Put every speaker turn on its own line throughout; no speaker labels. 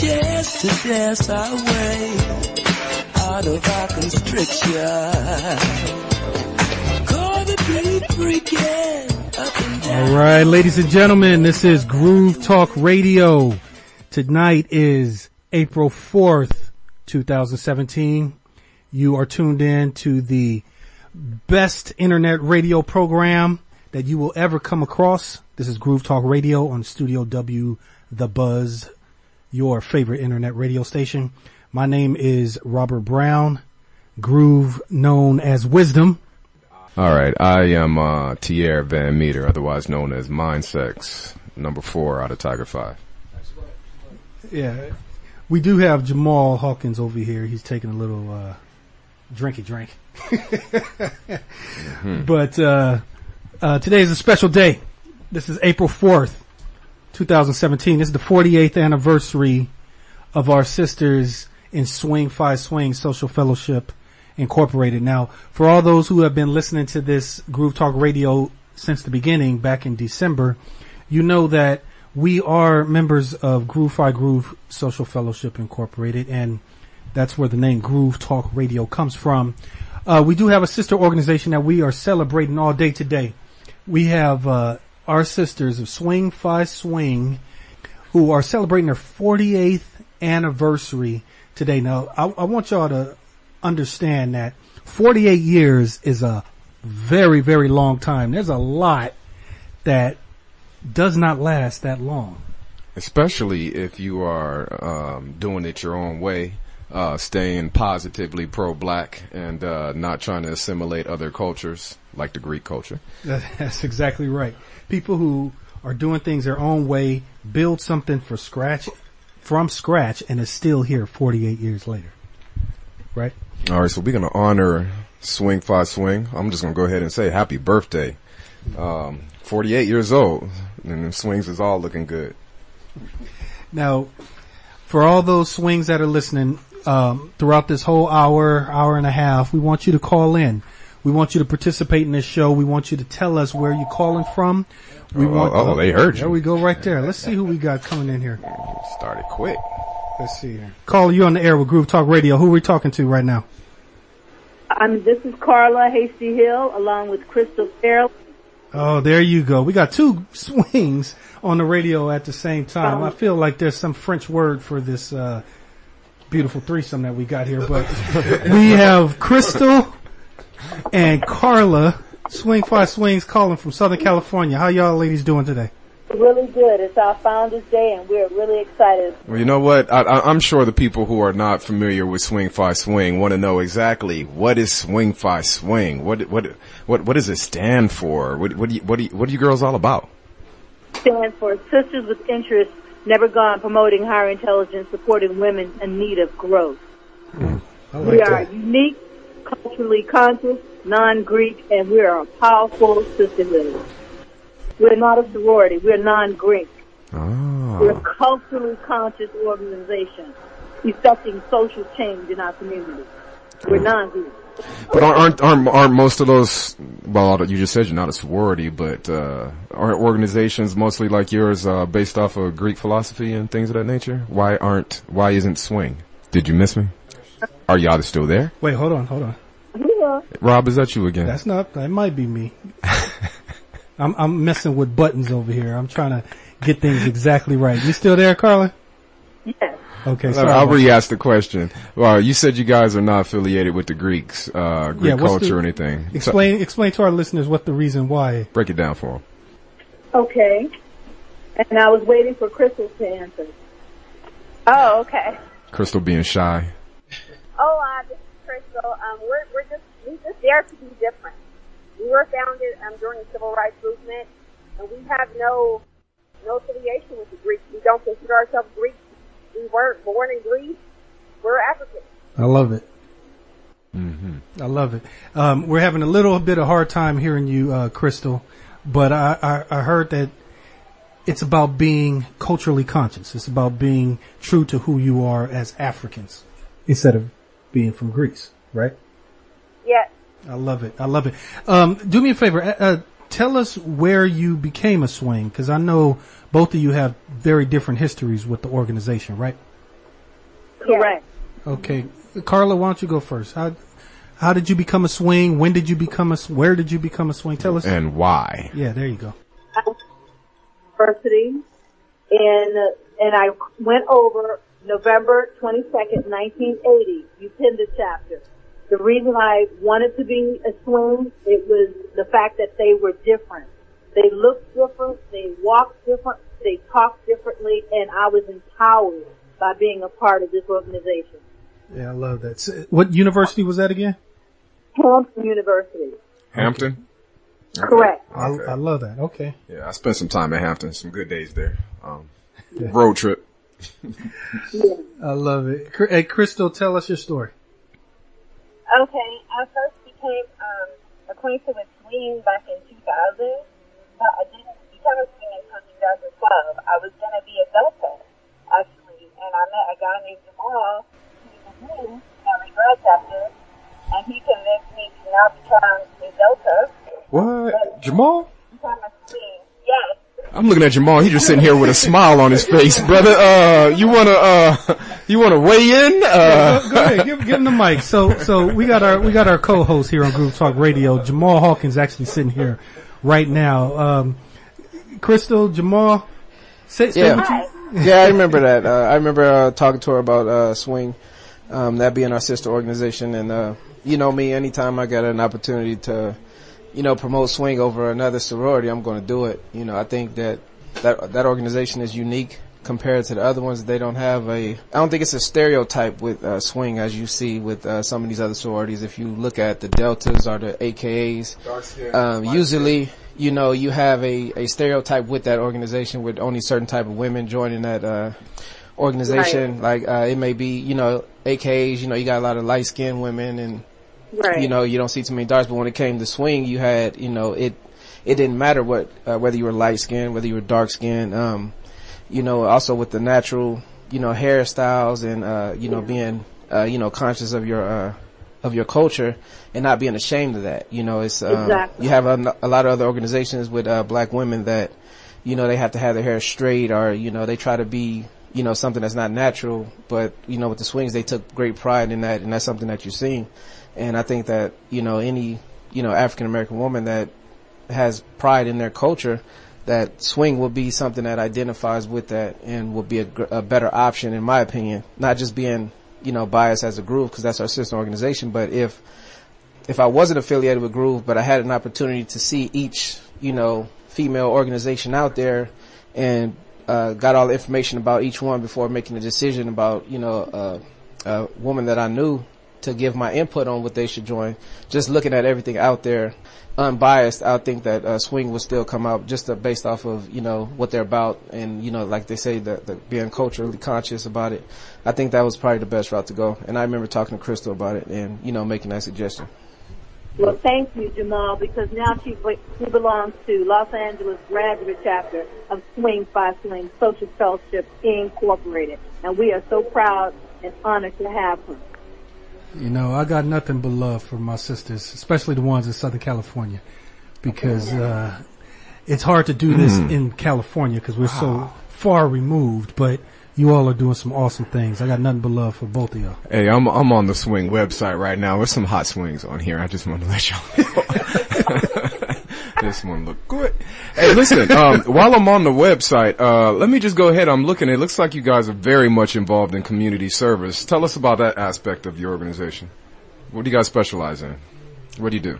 chance to dance our way out of our constriction.
All right, ladies and gentlemen, this is Groove Talk Radio. Tonight is April 4th, 2017. You are tuned in to the best internet radio program that you will ever come across. This is Groove Talk Radio on Studio W, The Buzz, your favorite internet radio station. My name is Robert Brown, Groove known as Wisdom.
All right, I am uh, Van Meter, otherwise known as Mind Sex, number four out of Tiger Five.
Yeah, we do have Jamal Hawkins over here. He's taking a little uh, drinky drink. But uh, uh, today is a special day. This is April 4th, 2017. This is the 48th anniversary of our sisters in Swing Phi Swing Social Fellowship Incorporated. Now, for all those who have been listening to this Groove Talk Radio since the beginning, back in December, you know that we are members of Groove Phi Groove Social Fellowship Incorporated, and that's where the name Groove Talk Radio comes from. Uh, we do have a sister organization that we are celebrating all day today. We have uh, our sisters of Swing Phi Swing who are celebrating their 48th anniversary today. Now, I, I want y'all to understand that 48 years is a very, very long time. There's a lot that does not last that long.
Especially if you are um, doing it your own way, uh, staying positively pro-black and uh, not trying to assimilate other cultures like the Greek culture.
That's exactly right. People who are doing things their own way, build something for scratch, from scratch, and is still here 48 years later. Right?
All right, so we're gonna honor Swing Phi Swing. I'm just gonna go ahead and say happy birthday. Um, 48 years old, and the swings is all looking good.
Now, for all those swings that are listening, um, throughout this whole hour, hour and a half, we want you to call in. We want you to participate in this show. We want you to tell us where you're calling from. We
Oh,
want.
oh, they heard you.
There we go, right there. Let's see who we got coming in here.
Started quick.
Let's see here. Caller, you on the air with Groove Talk Radio. Who are we talking to right now?
Um, this is Carla Hasty Hill along with Crystal Farrell.
Oh, there you go. We got two swings on the radio at the same time. I feel like there's some French word for this uh, beautiful threesome that we got here, but we have Crystal and Carla, Swing Phi Swings, calling from Southern California. How y'all ladies doing today?
Really good. It's our Founders Day and we're really excited.
Well, you know what? I, I, I'm sure the people who are not familiar with Swing Phi Swing want to know exactly what is Swing Phi Swing. What what what what does it stand for? What what do you, what do you, what are you girls all about?
Stand for Sisters with Interest, Never Gone, promoting higher intelligence, supporting women in need of growth. Hmm.
I
we are unique, culturally conscious, non-Greek, and we are a powerful sisterhood. We're not a sorority. We're non-Greek. We're a
Oh,
culturally conscious organization effecting social change in our community. We're non-Greek.
but aren't aren't aren't most of those? Well, you just said you're not a sorority, but uh, aren't organizations mostly like yours uh, based off of Greek philosophy and things of that nature? Why aren't? Why isn't Swing? Did you miss me? Are y'all still there?
Wait, hold on, hold on.
Yeah.
Rob, is that you again?
That's not. That might be me. I'm I'm messing with buttons over here. I'm trying to get things exactly right. You still there, Carla?
Yes.
Okay,
I'll
sorry.
I'll re-ask the question. Well, you said you guys are not affiliated with the Greeks, uh, Greek
Yeah,
culture
the-
or anything. So-
Explain explain to our listeners what the reason why.
break it down for them.
Okay. And I was waiting for Crystal to answer.
Oh, okay.
Crystal being shy.
Oh, uh, this is Crystal. Um, we're, we're just, we just dare to be different. We were founded, um, during the civil rights movement, and we have no, no affiliation with the Greeks. We don't consider ourselves Greeks. We weren't born in Greece. We're Africans.
I love it. I love it. Um, we're having a little bit of hard time hearing you, uh, Crystal, but I, I, I heard that it's about being culturally conscious. It's about being true to who you are as Africans instead of being from Greece, right?
Yes.
I love it. I love it. Um, do me a favor. Uh, uh, tell us where you became a swing, because I know both of you have very different histories with the organization, right?
correct.
Okay, Carla, why don't you go first? How how did you become a swing? When did you become a? s- Where did you become a swing? Tell us.
And why?
Yeah, there you go.
University, and uh, and I went over November twenty second, nineteen eighty. You pinned the chapter. The reason I wanted to be a swing, it was the fact that they were different. They looked different, they walked different, they talked differently, and I was empowered by being a part of this organization.
Yeah, I love that. S- What university was that again?
Hampton University.
Hampton?
Correct.
I, I love that. Okay.
Yeah, I spent some time at Hampton, some good days there. Um, road trip. yeah.
I love it. Hey, Crystal, tell us your story.
Okay, I first became um, acquainted with swing back in 2000, but I didn't become a swing until 2012. I was going to be a Delta, actually, and I met a guy named Jamal, who's a swing at Chapter, and he convinced me to not become a Delta,
What? Jamal?
become a swing. Yes.
I'm looking at Jamal. He just sitting here with a smile on his face, brother. Uh, you wanna, uh, you wanna weigh in? Uh,
Go ahead, give, give him the mic. So, so we got our, we got our co-host here on Groove Talk Radio. Jamal Hawkins actually sitting here right now. Um, Crystal, Jamal, say, say
Yeah.
what you,
yeah, I remember that. Uh, I remember uh, talking to her about uh, Swing, um, that being our sister organization, and uh, you know me. Anytime I get an opportunity to, you know, promote Swing over another sorority, I'm going to do it. You know, I think that that that organization is unique compared to the other ones. They don't have a. I don't think it's a stereotype with uh, Swing as you see with uh, some of these other sororities. If you look at the Deltas or the AKAs, um, usually, you know, you have a, a stereotype with that organization with only certain type of women joining that, uh, organization. Like, uh, it may be, you know, AKAs, you know, you got a lot of light skinned women and,
Right.
you know, you don't see too many darks, but when it came to swing, you had, you know, it, it didn't matter what, uh, whether you were light skinned, whether you were dark skinned, um, you know, also with the natural, you know, hairstyles and, uh, you know, being, uh, you know, conscious of your, uh, of your culture and not being ashamed of that. You know, it's, um,
Exactly.
you have a, a lot of other organizations with, uh, black women that, you know, they have to have their hair straight or, you know, they try to be, you know, something that's not natural. But, you know, with the swings, they took great pride in that and that's something that you're seeing. And I think that, you know, any, you know, African American woman that has pride in their culture, that swing will be something that identifies with that and will be a, a better option in my opinion. Not just being, you know, biased as a groove because that's our sister organization, but if, if I wasn't affiliated with Groove, but I had an opportunity to see each, you know, female organization out there and, uh, got all the information about each one before making a decision about, you know, uh, a woman that I knew to give my input on what they should join. Just looking at everything out there, unbiased, I think that uh, swing will still come out just uh, based off of you know what they're about, and you know like they say that the, being culturally conscious about it. I think that was probably the best route to go. And I remember talking to Crystal about it, and you know making that suggestion.
Well, thank you, Jamal, because now she, she belongs to Los Angeles Graduate Chapter of Swing Phi Swing Social Fellowship Incorporated. And we are so proud and honored to have her.
You know, I got nothing but love for my sisters, especially the ones in Southern California, because uh, it's hard to do this in California because we're so far removed. But you all are doing some awesome things. I got nothing but love for both of y'all.
hey, I'm, I'm on the swing website right now. There's some hot swings on here. I just want to let y'all know. this one look good. Hey, listen, um, while I'm on the website, uh, let me just go ahead. I'm looking. It looks like you guys are very much involved in community service. Tell us about that aspect of your organization. What do you guys specialize in? What do you do?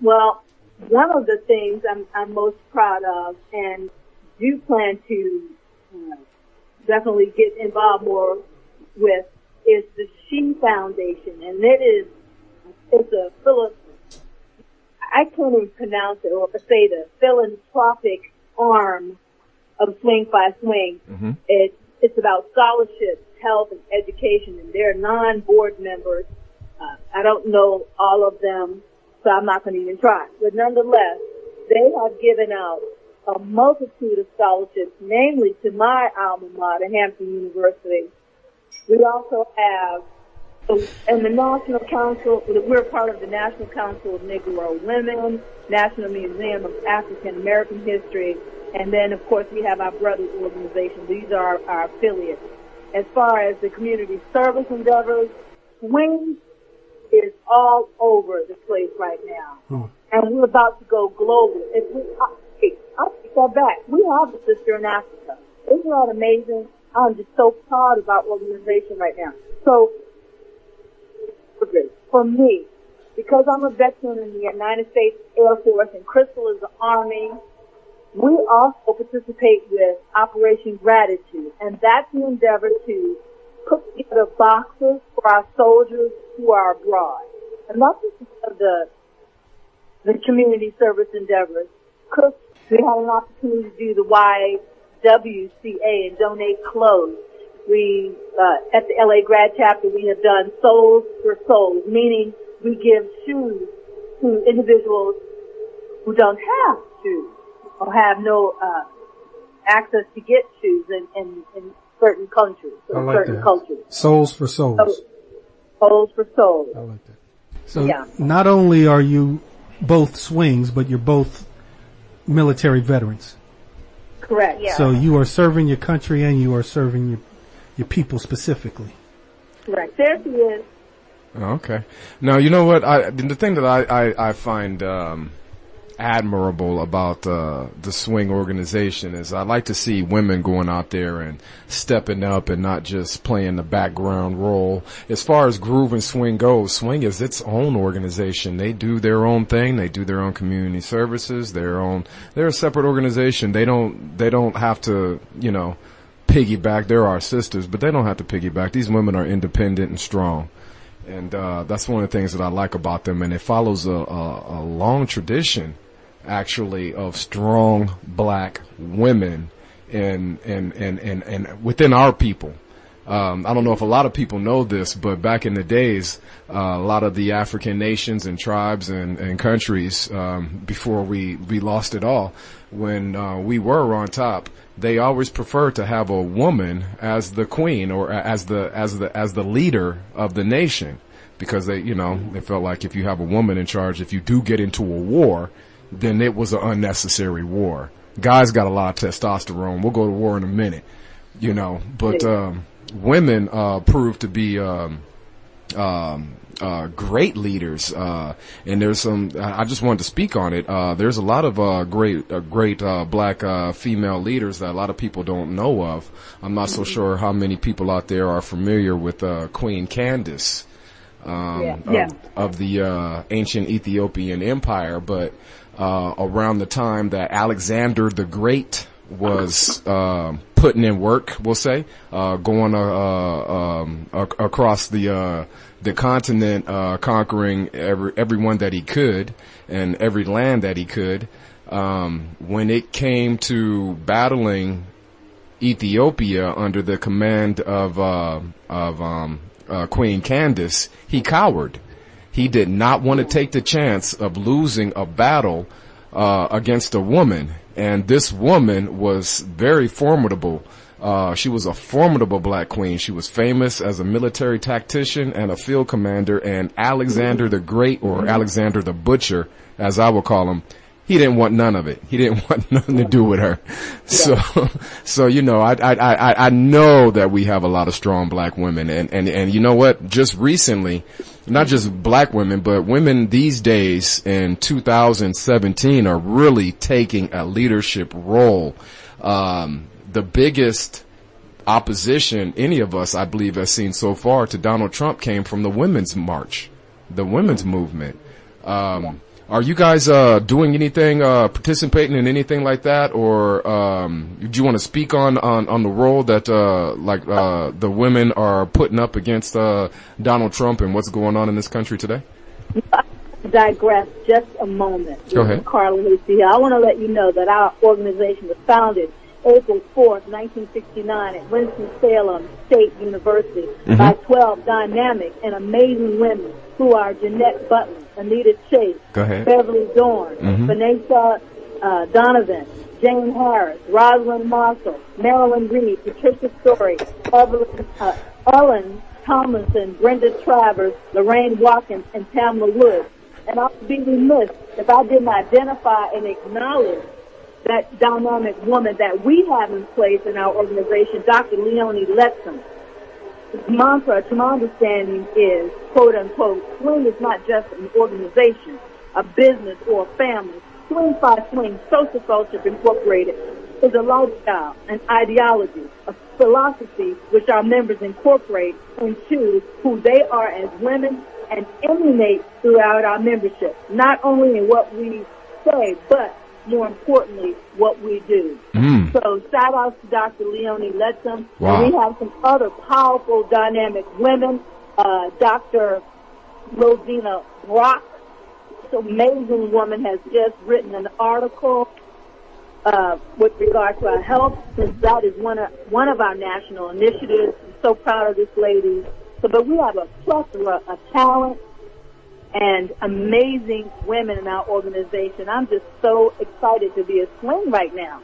Well, one of the things I'm, I'm most proud of and do plan to uh, definitely get involved more with is the She Foundation. And it is, it's a philo- I can't even pronounce it or say the philanthropic arm of Swing Phi Swing.
Mhm.
It, it's about scholarships, health, and education, and they're non-board members. Uh, I don't know all of them, so I'm not going to even try. But nonetheless, they have given out a multitude of scholarships, namely to my alma mater, Hampton University. We also have, and the National Council, we're part of the National Council of Negro Women, National Museum of African American History, and then of course we have our brother organization. These are our affiliates. as far as the community service endeavors, swing is all over the place right now. Hmm. And we're about to go global. If we, I, hey, I'll take that back. We have a sister in Africa. Isn't that amazing? I'm just so proud of our organization right now. So, for me, because I'm a veteran in the United States Air Force and Crystal is the Army, we also participate with Operation Gratitude, and that's an endeavor to put together boxes for our soldiers who are abroad. And that's just of the the community service endeavors. Cook, we had an opportunity to do the YWCA and donate clothes. We, uh, at the LA Grad Chapter, we have done Souls for Souls, meaning we give shoes to individuals who don't have shoes or have no uh, access to get shoes in, in, in certain countries
I
or
like
certain
that.
cultures.
Souls for souls.
So, souls for souls.
I like that. So
Yeah.
not only are you both swings, but you're both military veterans.
Correct.
Yeah.
So you are serving your country and you are serving your your people specifically.
Right. There she is.
Oh, Okay. Now you know what? I the thing that I I, I find um, admirable about uh, the swing organization is I like to see women going out there and stepping up and not just playing the background role. As far as groove and swing goes, swing is its own organization. They do their own thing. They do their own community services. Their own. They're a separate organization. They don't. They don't have to. You know. Piggyback. They're our sisters, but they don't have to piggyback. These women are independent and strong and uh, that's one of the things that I like about them. And it follows a, a, a long tradition, actually, of strong black women and and and and, and within our people. Um, I don't know if a lot of people know this, but back in the days, uh, a lot of the African nations and tribes and, and countries, um, before we, we lost it all, when uh, we were on top, they always preferred to have a woman as the queen or as the as the as the leader of the nation, because they you know they felt like if you have a woman in charge, if you do get into a war, then it was an unnecessary war. Guys got a lot of testosterone. We'll go to war in a minute, you know, but um, women uh, proved to be um, um, uh, great leaders, uh, and there's some. I I just wanted to speak on it. Uh, there's a lot of uh, great, uh, great uh, black uh, female leaders that a lot of people don't know of. I'm not so sure how many people out there are familiar with uh, Queen Candace um,
Yeah.
of,
Yeah.
of the uh, ancient Ethiopian Empire, but uh, around the time that Alexander the Great was uh, putting in work, we'll say, uh, going uh, uh, um, across the uh, the continent, uh, conquering every everyone that he could and every land that he could. Um, when it came to battling Ethiopia under the command of uh, of um, uh, Queen Candace, he cowered. He did not want to take the chance of losing a battle uh, against a woman, and this woman was very formidable. Uh, she was a formidable black queen. She was famous as a military tactician and a field commander. And Alexander the Great, or Alexander the Butcher, as I will call him, he didn't want none of it. He didn't want nothing to do with her. So, so you know, I, I, I, I know that we have a lot of strong black women, and and and you know what? Just recently, not just black women, but women these days in 2017 are really taking a leadership role. Um, the biggest opposition any of us, I believe, has seen so far to Donald Trump came from the women's march, the women's movement. Um, are you guys uh, doing anything, uh, participating in anything like that, or um, do you want to speak on, on, on the role that uh, like uh, the women are putting up against uh, Donald Trump and what's going on in this country today?
digress just a moment.
Go ahead.
Carla Lucy here. I want to let you know that our organization was founded April 4th, 1969 at Winston-Salem State University by 12 dynamic and amazing women who are Jeanette Butler, Anita Chase,
Go ahead.
Beverly Dorn, Vanessa uh, Donovan, Jane Harris, Rosalind Marshall, Marilyn Reed, Patricia Story, Evelyn, uh, Ellen Tomlinson, Brenda Travers, Lorraine Watkins, and Pamela Woods. And I would be remiss if I didn't identify and acknowledge that dynamic woman that we have in place in our organization, Dr. Leonie Letson. Mantra, to my understanding, is quote unquote, swing is not just an organization, a business, or a family. Swing Phi Swing Social Fellowship Incorporated is a lifestyle, an ideology, a philosophy which our members incorporate into who they are as women and emanate throughout our membership, not only in what we say, but more importantly, what we do.
Mm.
So shout out to Dr. Leonie Letson.
Wow.
And we have some other powerful, dynamic women. Uh, Dr. Rosina Brock, this amazing woman, has just written an article uh, with regard to our health, since that is one of one of our national initiatives. I'm so proud of this lady. So, but we have a plethora of talent and amazing women in our organization. I'm just so excited to be a swing right now.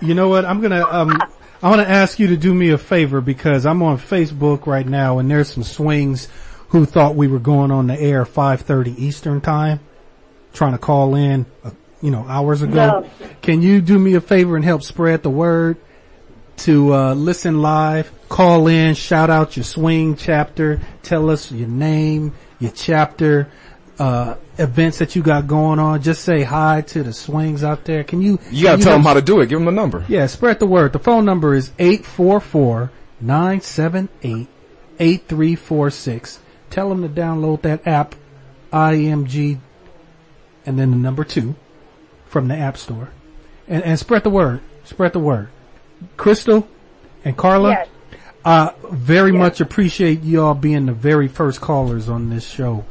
You know what? I'm gonna um, I want to ask you to do me a favor because I'm on Facebook right now, and there's some swings who thought we were going on the air 5:30 Eastern time, trying to call in, uh, you know, hours ago.
No.
Can you do me a favor and help spread the word to uh, listen live? Call in, shout out your swing chapter, tell us your name, your chapter, uh, events that you got going on. Just say hi to the swings out there. Can you?
You gotta
can
tell them how to do it. Give them the number.
yeah, spread the word. The phone number is 844-978-8346. Tell them to download that app, IMG, and then the number two from the App Store. And, and spread the word. Spread the word. Crystal and Carla,
Yes.
uh, very much appreciate y'all being the very first callers on this show,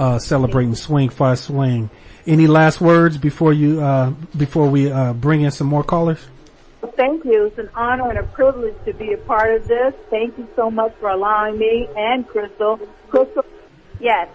uh, celebrating Swing Phi Swing. Any last words before you, uh, before we, uh, bring in some more callers?
Thank you. It's an honor and a privilege to be a part of this. Thank you so much for allowing me and Crystal. Crystal,
Yes.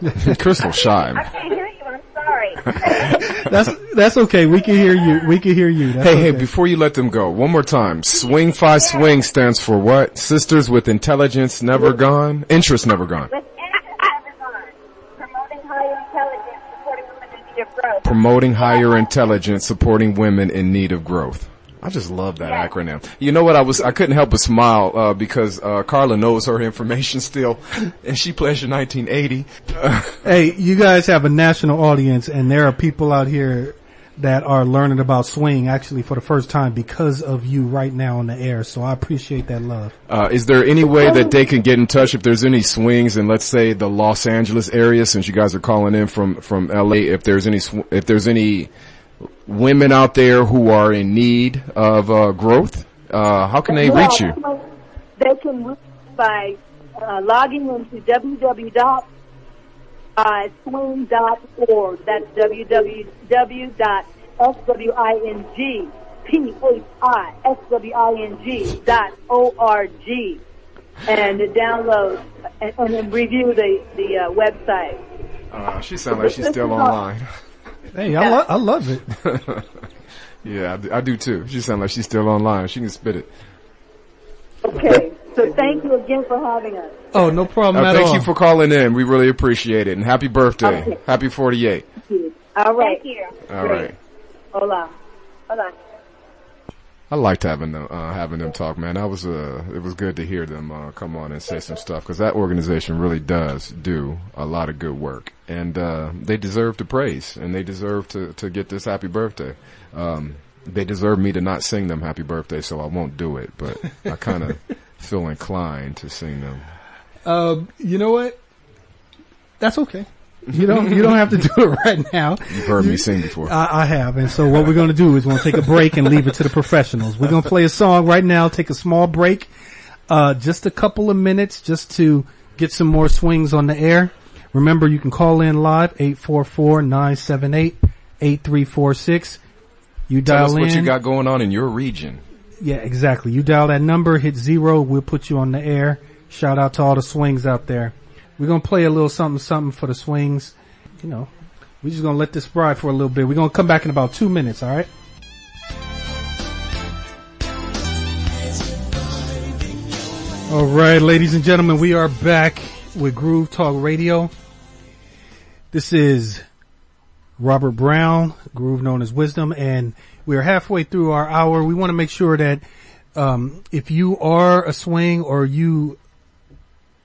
Crystal shy.
I can't hear you. I'm sorry.
That's that's okay. We can hear you. We can hear you. That's
Hey, hey, before you let them go, one more time. Swing Phi Swing stands for what? Sisters with intelligence never gone? Interest never gone.
With interest never gone. Promoting higher intelligence, supporting women in need of growth.
Promoting higher intelligence, supporting women in need of growth. I just love that acronym. You know what? I was I couldn't help but smile uh, because uh, Carla knows her information still, and she pledged in 1980.
Hey, you guys have a national audience, and there are people out here that are learning about swing actually for the first time because of you right now on the air. So I appreciate that love.
Uh, is there any way that they can get in touch if there's any swings in, let's say, the Los Angeles area? Since you guys are calling in from from LA, if there's any sw- if there's any women out there who are in need of uh, growth, uh, how can they
Yeah,
reach you?
They can reach by uh, logging into www.swing.org. That's www.swingphiswing dot org. And download and, and then review the, the uh, website.
Uh, she sounds like she's still online.
Hey, I, lo- I love it.
yeah, I do, I do too. She sounds like she's still online. She can spit it.
Okay. So thank you again for having us.
Oh, no problem
Uh,
at
thank
all.
you for calling in. We really appreciate it, and happy birthday.
Okay.
Happy 48.
All right.
Thank you.
All right.
Hola.
Hold on.
I liked having them uh, having them talk, man. That was uh, it was good to hear them uh, come on and say some stuff because that organization really does do a lot of good work, and uh, they deserve to praise and they deserve to to get this happy birthday. Um, they deserve me to not sing them happy birthday, so I won't do it. But I kind of feel inclined to sing them.
Um, you know what? That's okay. You don't you don't have to do it right now.
You've heard me sing before.
I, I have, and so what we're going to do is we're going to take a break and leave it to the professionals. We're going to play a song right now, take a small break, uh, just a couple of minutes, just to get some more swings on the air. Remember, you can call in live eight four four nine seven eight eight three four six. You
Tell
dial
us
in.
what you got going on in your region.
Yeah, exactly. You dial that number, hit zero, we'll put you on the air. Shout out to all the swings out there. We're gonna play a little something something for the swings. You know, we're just gonna let this ride for a little bit. We're gonna come back in about two minutes, alright? Alright, ladies and gentlemen, we are back with Groove Talk Radio. This is Robert Brown, Groove known as Wisdom, and we are halfway through our hour. We want to make sure that Um, if you are a swing or you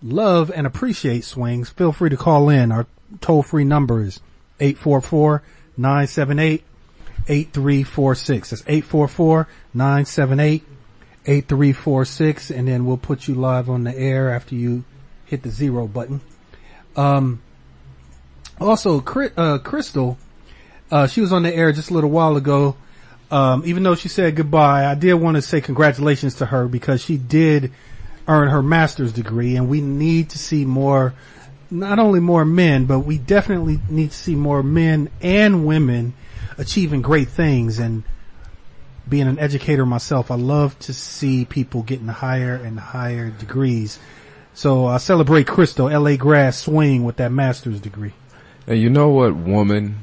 love and appreciate swings, feel free to call in. Our toll free number is 844-978-8346. That's 844-978-8346 and then we'll put you live on the air after you hit the zero button. Um, also, uh, Crystal, uh, she was on the air just a little while ago. Um, even though she said goodbye, I did want to say congratulations to her because she did earn her master's degree and we need to see more, not only more men, but we definitely need to see more men and women achieving great things and being an educator myself, I love to see people getting higher and higher degrees. So I celebrate Crystal, LA Grass Swing with that master's degree.
And you know what woman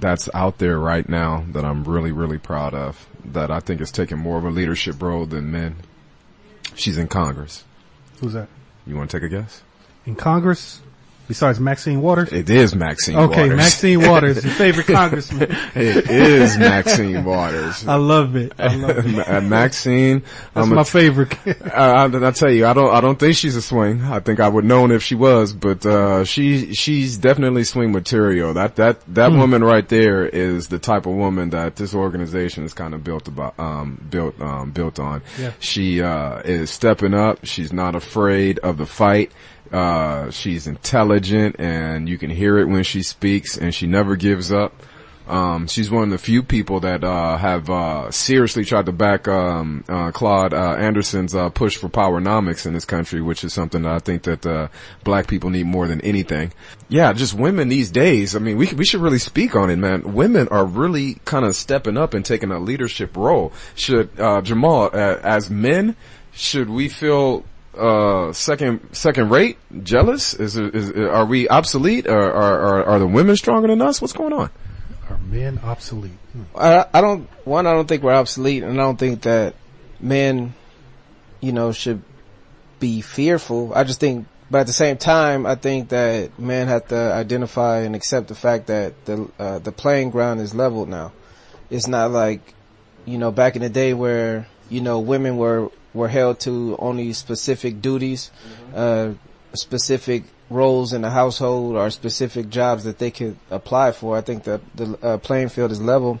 that's out there right now that I'm really, really proud of that I think is taking more of a leadership role than men? She's in Congress.
Who's that?
You want to take a guess?
In Congress? Besides Maxine Waters?
It is Maxine
Okay,
Waters.
Maxine Waters, your favorite congressman.
it is Maxine Waters.
I love it. I love it.
Maxine,
That's
I'm a
my favorite.
I, I, I tell you, I don't, I don't think she's a swing. I think I would known if she was, but, uh, she, she's definitely swing material. That, that, that
Hmm.
woman right there is the type of woman that this organization is kind of built about, um, built, um, built on.
Yeah.
She, uh, is stepping up. She's not afraid of the fight. Uh, she's intelligent and you can hear it when she speaks and she never gives up. Um, she's one of the few people that, uh, have, uh, seriously tried to back, um, uh, Claude, uh, Anderson's, uh, push for powernomics in this country, which is something that I think that, uh, black people need more than anything. Yeah, just women these days. I mean, we, we should really speak on it, man. Women are really kind of stepping up and taking a leadership role. Should, uh, Jamal, as men, should we feel, uh, second, second rate, jealous? Is, it- is, are we obsolete? Or, are, are, are the women stronger than us? What's going on?
Are men obsolete? Hmm.
I, I don't, one, I don't think we're obsolete and I don't think that men, you know, should be fearful. I just think, but at the same time, I think that men have to identify and accept the fact that the, uh, the playing ground is leveled now. It's not like, you know, back in the day where, you know, women were, were held to only specific duties, uh, specific roles in the household or specific jobs that they could apply for. I think that the uh, playing field is level.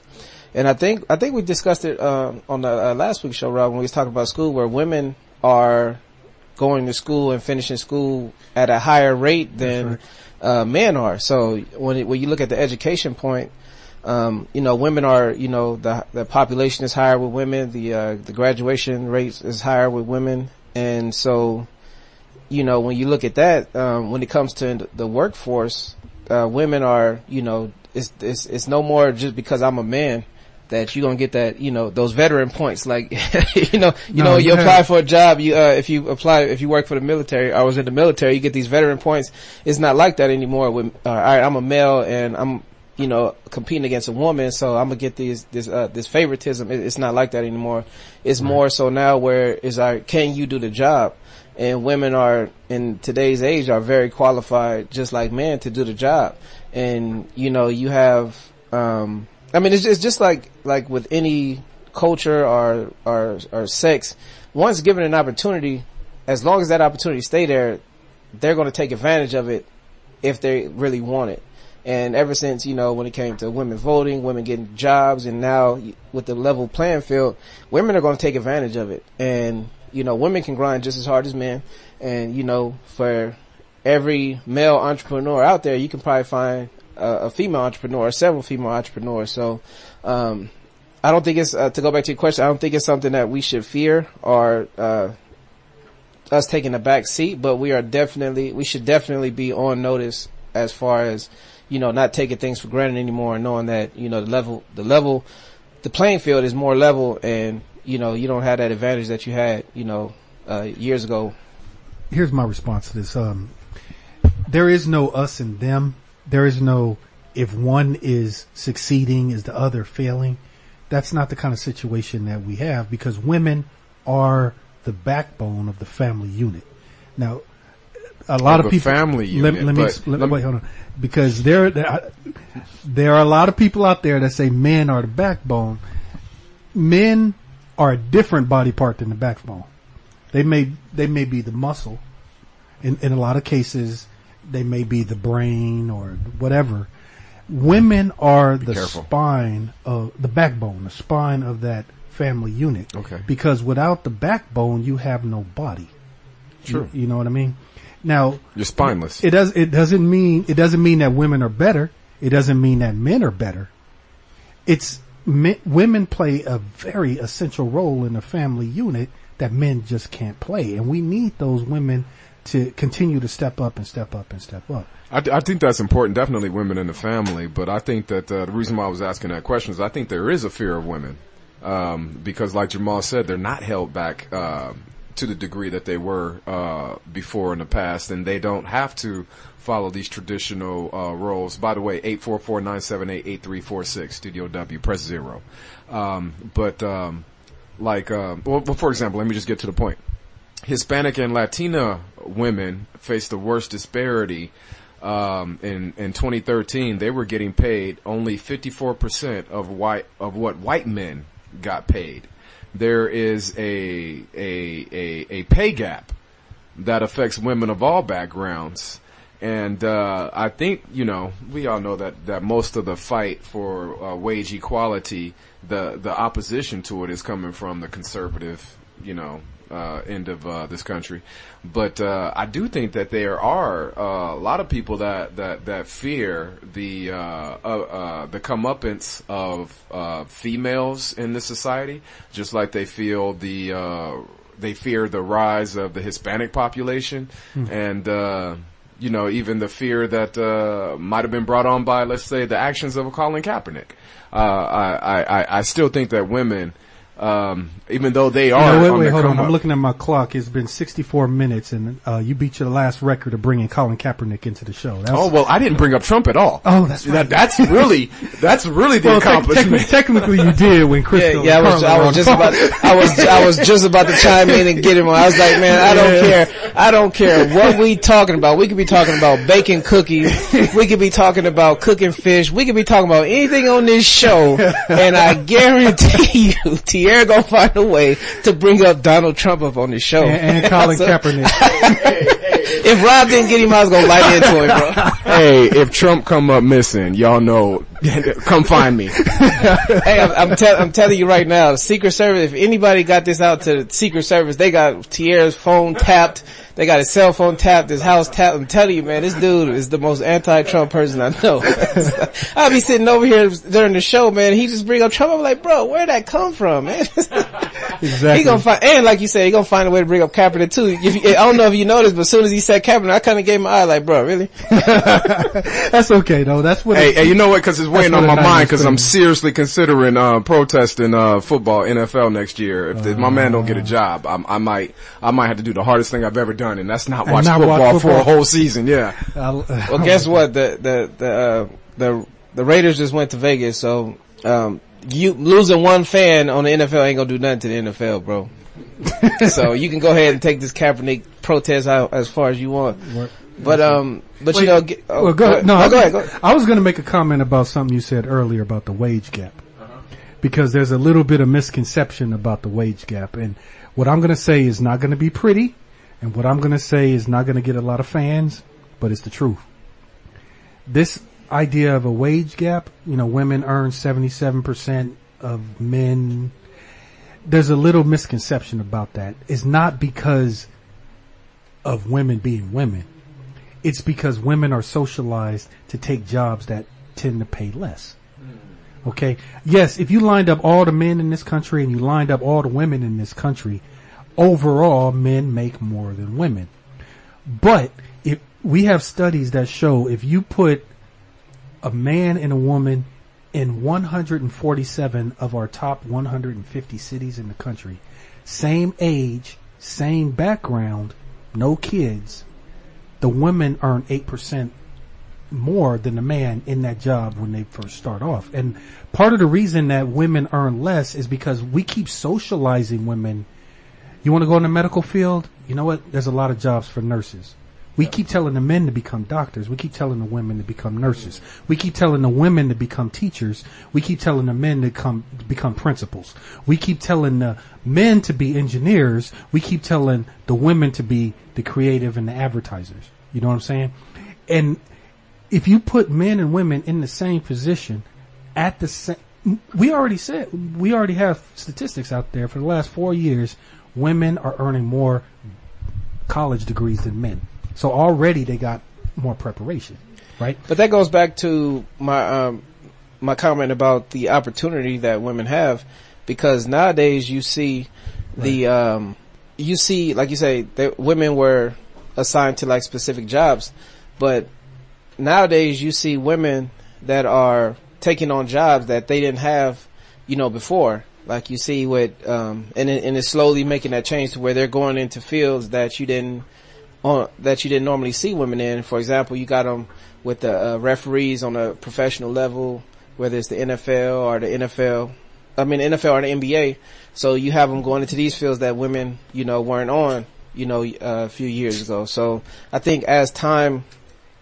And I think, I think we discussed it, uh, on the uh, last week's show, Rob, when we was talking about school where women are going to school and finishing school at a higher rate than, uh, men are. So when it, when you look at the education point, um, you know, women are, you know, the the population is higher with women, the uh, the graduation rate is higher with women, and so, you know, when you look at that, um, when it comes to the workforce, uh, women are, you know, it's it's it's no more just because I'm a man that you're gonna get that, you know, those veteran points. Like, you know, you
No,
know, you apply for a job, you uh, if you apply, if you work for the military, I was in the military, you get these veteran points. It's not like that anymore. With uh, all right, I'm a male and I'm you know, competing against a woman, so I'm gonna get these, this, uh, this favoritism. It, it's not like that anymore. It's more so now where is our, can you do the job? And women are, in today's age, are very qualified, just like men, to do the job. And, you know, you have, um, I mean, it's just, it's just like, like with any culture or, or, or sex, once given an opportunity, as long as that opportunity stay there, they're gonna take advantage of it if they really want it. And ever since, you know, when it came to women voting, women getting jobs, and now with the level playing field, women are going to take advantage of it. And, you know, women can grind just as hard as men. And, you know, for every male entrepreneur out there, you can probably find a, a female entrepreneur or several female entrepreneurs. So, um, I don't think it's, uh, to go back to your question, I don't think it's something that we should fear or, uh, us taking a back seat, but we are definitely, we should definitely be on notice as far as, you know, not taking things for granted anymore and knowing that, you know, the level, the level, the playing field is more level and, you know, you don't have that advantage that you had, you know, uh, years ago.
Here's my response to this. Um, there is no us and them. There is no if one is succeeding, is the other failing. That's not the kind of situation that we have because women are the backbone of the family unit. Now, a lot
Of
of
a
people.
family
let,
unit,
let me, let,
let me-
wait, hold on. Because there, there, are a lot of people out there that say men are the backbone. Men are a different body part than the backbone. They may they may be the muscle. In in a lot of cases, they may be the brain or whatever. Women are the
careful.
spine of the backbone, the spine of that family unit.
Okay.
Because without the backbone, you have no body.
True.
You, you know what I mean? Now,
You're spineless.
it does. It doesn't mean. It doesn't mean that women are better. It doesn't mean that men are better. It's me, women play a very essential role in the family unit that men just can't play, and we need those women to continue to step up and step up and step up.
I, I think that's important. Definitely women in the family, but I think that uh, the reason why I was asking that question is I think there is a fear of women um, because, like Jamal said, they're not held back uh, to the degree that they were uh, before in the past, and they don't have to follow these traditional uh, roles. By the way, eight four four nine seven eight eight three four six Studio W, press zero. Um, but um, like, uh, well, well, for example, let me just get to the point. Hispanic and Latina women face the worst disparity. Um, in in 2013, they were getting paid only 54 percent of white of what white men got paid. There is a a a, a pay gap that affects women of all backgrounds. And uh, I think you know we all know that that most of the fight for uh, wage equality, the the opposition to it is coming from the conservative, you know, uh, end of uh, this country. But uh, I do think that there are uh, a lot of people that that that fear the uh, uh, uh, the comeuppance of uh, females in this society, just like they feel the uh, they fear the rise of the Hispanic population and. Uh, you know, even the fear that uh, might have been brought on by, let's say, the actions of a Colin Kaepernick. Uh, I, I, I- I still think that women, um, even though they are,
No, wait,
on
wait, hold on.
come
I'm looking at my clock. It's been 64 minutes, and uh, you beat your last record of bringing Colin Kaepernick into the show. That's,
Oh well, I didn't bring up Trump at all.
Oh, that's right.
That, that's really that's really the
well, tec-
accomplishment.
techni- technically, you did when
Yeah,
Crystal.
yeah, I was, I was just about, I was, I was just about to chime in and get him on. I was like, man, I don't care. I don't care what we talking about. We could be talking about baking cookies. We could be talking about cooking fish. We could be talking about anything on this show. And I guarantee you, Tierra gonna find a way to bring up Donald Trump up on the show.
and, and Colin
So,
Kaepernick.
If Rob didn't get him, I was gonna light into him, bro.
hey, if Trump come up missing, y'all know, come find me.
hey, I'm, I'm, tell, I'm telling you right now, the Secret Service, if anybody got this out to the Secret Service, they got Tierra's phone tapped, they got his cell phone tapped, his house tapped. I'm telling you, man, this dude is the most anti-Trump person I know. I'll be sitting over here during the show, man, he just bring up Trump, I'm like, bro, where'd that come from, man?
Exactly.
He gonna find, and like you said, he gonna find a way to bring up Kaepernick too. If you, I don't know if you noticed, but as soon as he said Kaepernick, I kinda gave my eye like, bro, really?
That's okay though. That's what.
Hey, hey, you know what? Because it's weighing on my mind. Because I'm seriously considering uh, protesting uh, football NFL next year. If the, my man don't get a job, I'm, I might I might have to do the hardest thing I've ever done, and that's not
And
watch
not watch
football, for a whole season. Yeah.
I'll-
Well, guess what? The the the uh, the the Raiders just went to Vegas, so um, you losing one fan on the NFL ain't gonna do nothing to the NFL, bro. so you can go ahead and take this Kaepernick protest out as far as you want, but um, but you know, get, oh,
well, go,
ahead.
no,
Oh,
I,
go ahead. Go ahead.
I was going to make a comment about something you said earlier about the wage gap, because there's a little bit of misconception about the wage gap, and what I'm going to say is not going to be pretty, and what I'm going to say is not going to get a lot of fans, but it's the truth. This idea of a wage gap, you know, women earn 77% of men. There's a little misconception about that. It's not because of women being women it's because women are socialized to take jobs that tend to pay less. Hmm. Okay. Yes, if you lined up all the men in this country and you lined up all the women in this country, overall men make more than women. But if we have studies that show if you put a man and a woman in 147 of our top 150 cities in the country, same age, same background, no kids, the women earn 8% more than the man in that job when they first start off. And part of the reason that women earn less is because we keep socializing women. You want to go in the medical field? You know what? There's a lot of jobs for nurses. We keep telling the men to become doctors. We keep telling the women to become nurses. We keep telling the women to become teachers. We keep telling the men to come to become principals. We keep telling the men to be engineers. We keep telling the women to be the creative and the advertisers. You know what I'm saying? And if you put men and women in the same position at the same, we already said, we already have statistics out there for the last four years, women are earning more college degrees than men. So already they got more preparation, right?
But that goes back to my um, my comment about the opportunity that women have, because nowadays you see the um, you see like you say that women were assigned to like specific jobs, but nowadays you see women that are taking on jobs that they didn't have, you know, before. Like you see with, um, and it, and it's slowly making that change to where they're going into fields that you didn't, on, that you didn't normally see women in. For example, you got them with the uh, referees on a professional level, whether it's the NFL or the NFL, I mean NFL or the NBA. So you have them going into these fields that women, you know, weren't on, you know, uh, a few years ago. So I think as time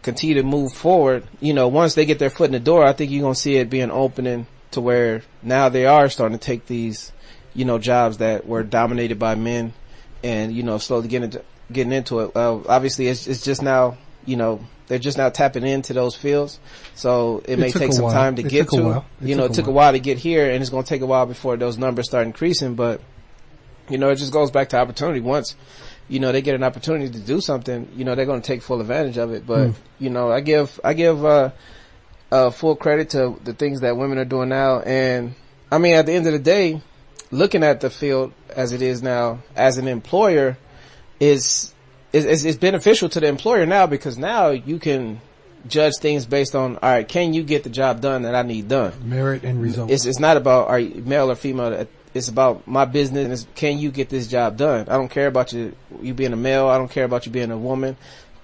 continue to move forward, you know, once they get their foot in the door, I think you're going to see it being opening to where now they are starting to take these, you know, jobs that were dominated by men and, you know, slowly getting into, getting into it. Uh, obviously it's, it's just now, you know, they're just now tapping into those fields. So it,
It
may take some
while.
time to
It
get to. You know, it took a
while.
while to get here and it's going to take a while before those numbers start increasing, but you know, it just goes back to opportunity. Once, you know, they get an opportunity to do something, you know, they're going to take full advantage of it. But, you know, I give, I give, uh, uh, full credit to the things that women are doing now. And I mean, at the end of the day, looking at the field as it is now as an employer is, is, is, is beneficial to the employer now because now you can judge things based on, all right, can you get the job done that I need done?
Merit and result.
It's it's not about are you male or female. It's about my business. it's, Can you get this job done? I don't care about you you being a male. I don't care about you being a woman.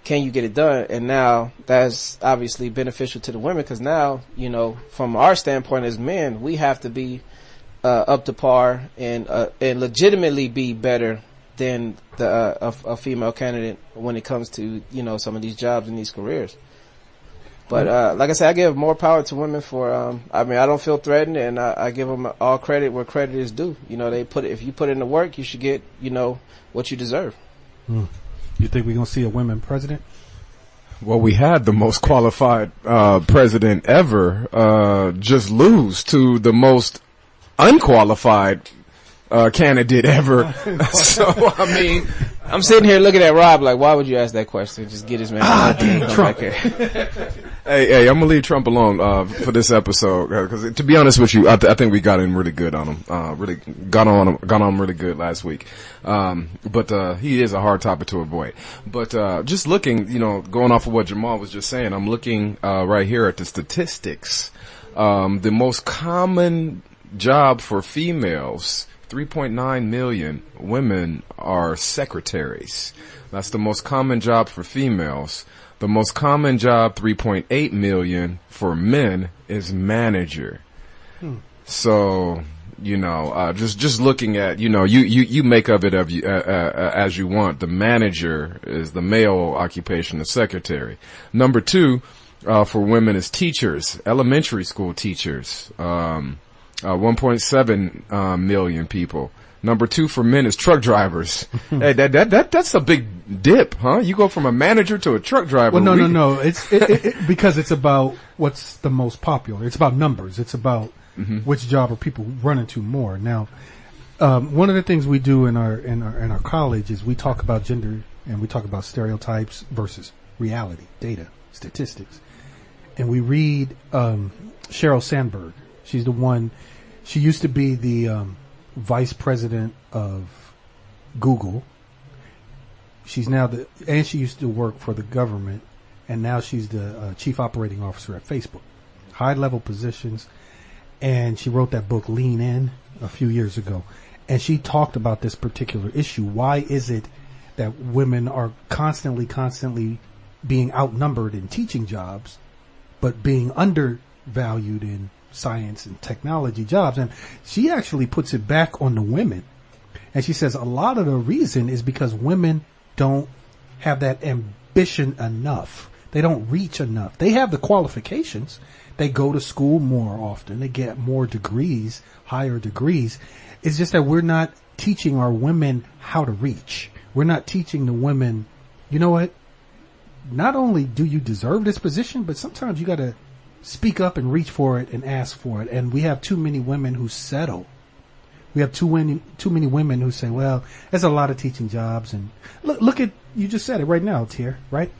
Can you get it done? And now that's obviously beneficial to the women because now you know from our standpoint as men, we have to be uh, up to par and uh, and legitimately be better than the uh, a, a female candidate when it comes to you know some of these jobs and these careers. But uh, like I said, I give more power to women for. Um, I mean, I don't feel threatened, and I, I give them all credit where credit is due. You know, they put if you put in the work, you should get you know what you deserve.
you think we're gonna see a women president?
Well, we had the most qualified uh, president ever uh, just lose to the most unqualified uh, candidate ever. so I mean,
I'm sitting here looking at Rob like, why would you ask that question? Just get his man. Ah, damn
Trump.
hey, hey, I'm gonna leave Trump alone uh, for this episode because, to be honest with you, I, th- I think we got in really good on him. Uh, really got on him, got on him really good last week. Um, but uh, he is a hard topic to avoid. But uh, just looking, you know, going off of what Jamal was just saying, I'm looking uh, right here at the statistics. Um, the most common job for females. 3.9 million women are secretaries. That's the most common job for females. The most common job, 3.8 million for men, is manager. So, you know, uh, just, just looking at, you know, you, you, you make of it of you, uh, uh, as you want. The manager is the male occupation, the secretary. Number two, uh, for women is teachers, elementary school teachers. Um, uh, 1.7 uh, million people. Number two for men is truck drivers. hey, that, that that that's a big dip, huh? You go from a manager to a truck driver.
Well, no, no, no. It's it, it, it, because it's about what's the most popular. It's about numbers. It's about which job are people running to more. Now, um, one of the things we do in our in our in our college is we talk about gender and we talk about stereotypes versus reality, data, statistics, and we read um, Cheryl Sandberg. She's the one. She used to be the um, vice president of Google. She's now the, and she used to work for the government, and now she's the uh, chief operating officer at Facebook. High level positions, and she wrote that book Lean In a few years ago, and she talked about this particular issue. Why is it that women are constantly, constantly being outnumbered in teaching jobs, but being undervalued in science and technology jobs? And she actually puts it back on the women. And she says a lot of the reason is because women don't have that ambition enough. They don't reach enough. They have the qualifications. They go to school more often. They get more degrees, higher degrees. It's just that we're not teaching our women how to reach. We're not teaching the women, you know what? Not only do you deserve this position, but sometimes you gotta speak up and reach for it and ask for it. And we have too many women who settle. We have too many, too many women who say, well, there's a lot of teaching jobs and look, look at, you just said it right now, Tier, right?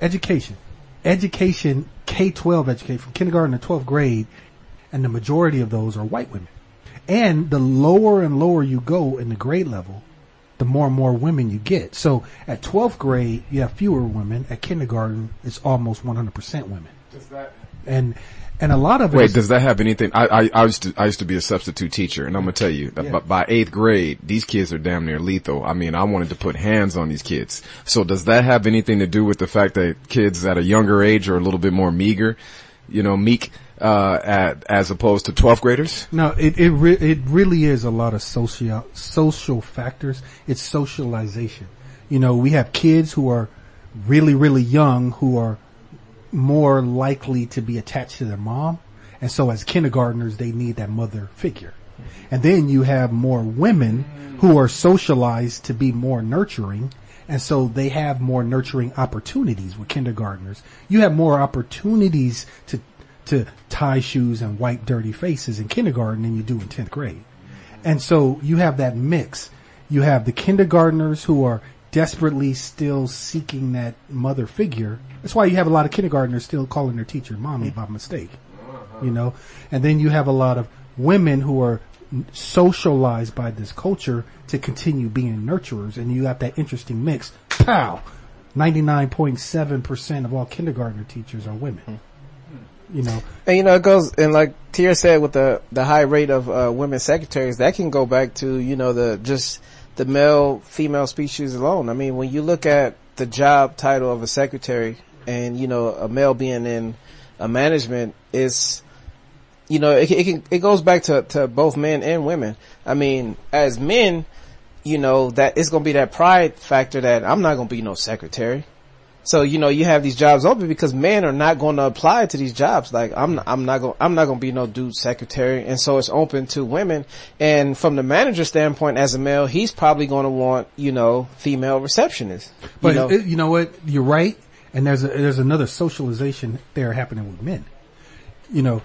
Education. Education, K-12 education from kindergarten to 12th grade, and the majority of those are white women. And the lower and lower you go in the grade level, the more and more women you get. So at 12th grade, you have fewer women. At kindergarten, it's almost 100% women. And, and a lot of it
Wait,
is-
does that have anything? I, I, I used to, I used to be a substitute teacher and I'm gonna tell you that
Yeah.
by, by eighth grade, these kids are damn near lethal. I mean, I wanted to put hands on these kids. So does that have anything to do with the fact that kids at a younger age are a little bit more meager, you know, meek, uh, at, as opposed to 12th graders?
No, it it re- it really is a lot of social social factors. It's socialization. You know, we have kids who are really really young who are more likely to be attached to their mom, and so as kindergartners they need that mother figure. And then you have more women who are socialized to be more nurturing. And so they have more nurturing opportunities with kindergartners. You have more opportunities to, to tie shoes and wipe dirty faces in kindergarten than you do in 10th grade. And so you have that mix. You have the kindergartners who are desperately still seeking that mother figure. That's why you have a lot of kindergartners still calling their teacher mommy by mistake. You know? And then you have a lot of women who are socialized by this culture to continue being nurturers and you got that interesting mix. Pow! 99.7% of all kindergartner teachers are women. You know,
And you know, it goes, and like Tia said with the, the high rate of, uh, women secretaries, that can go back to, you know, the, just the male, female species alone. I mean, when you look at the job title of a secretary and, you know, a male being in a management is, you know, it, it can, it goes back to, to both men and women. I mean, as men, you know, that it's gonna be that pride factor that I'm not gonna be no secretary. So, you know, you have these jobs open because men are not going to apply to these jobs. Like, I'm not, I'm not going, I'm not going to be no dude secretary. And so it's open to women. And from the manager standpoint, as a male, he's probably going to want, you know, female receptionists.
But
know?
it- you know what? You're right. And there's a, there's another socialization there happening with men. You know,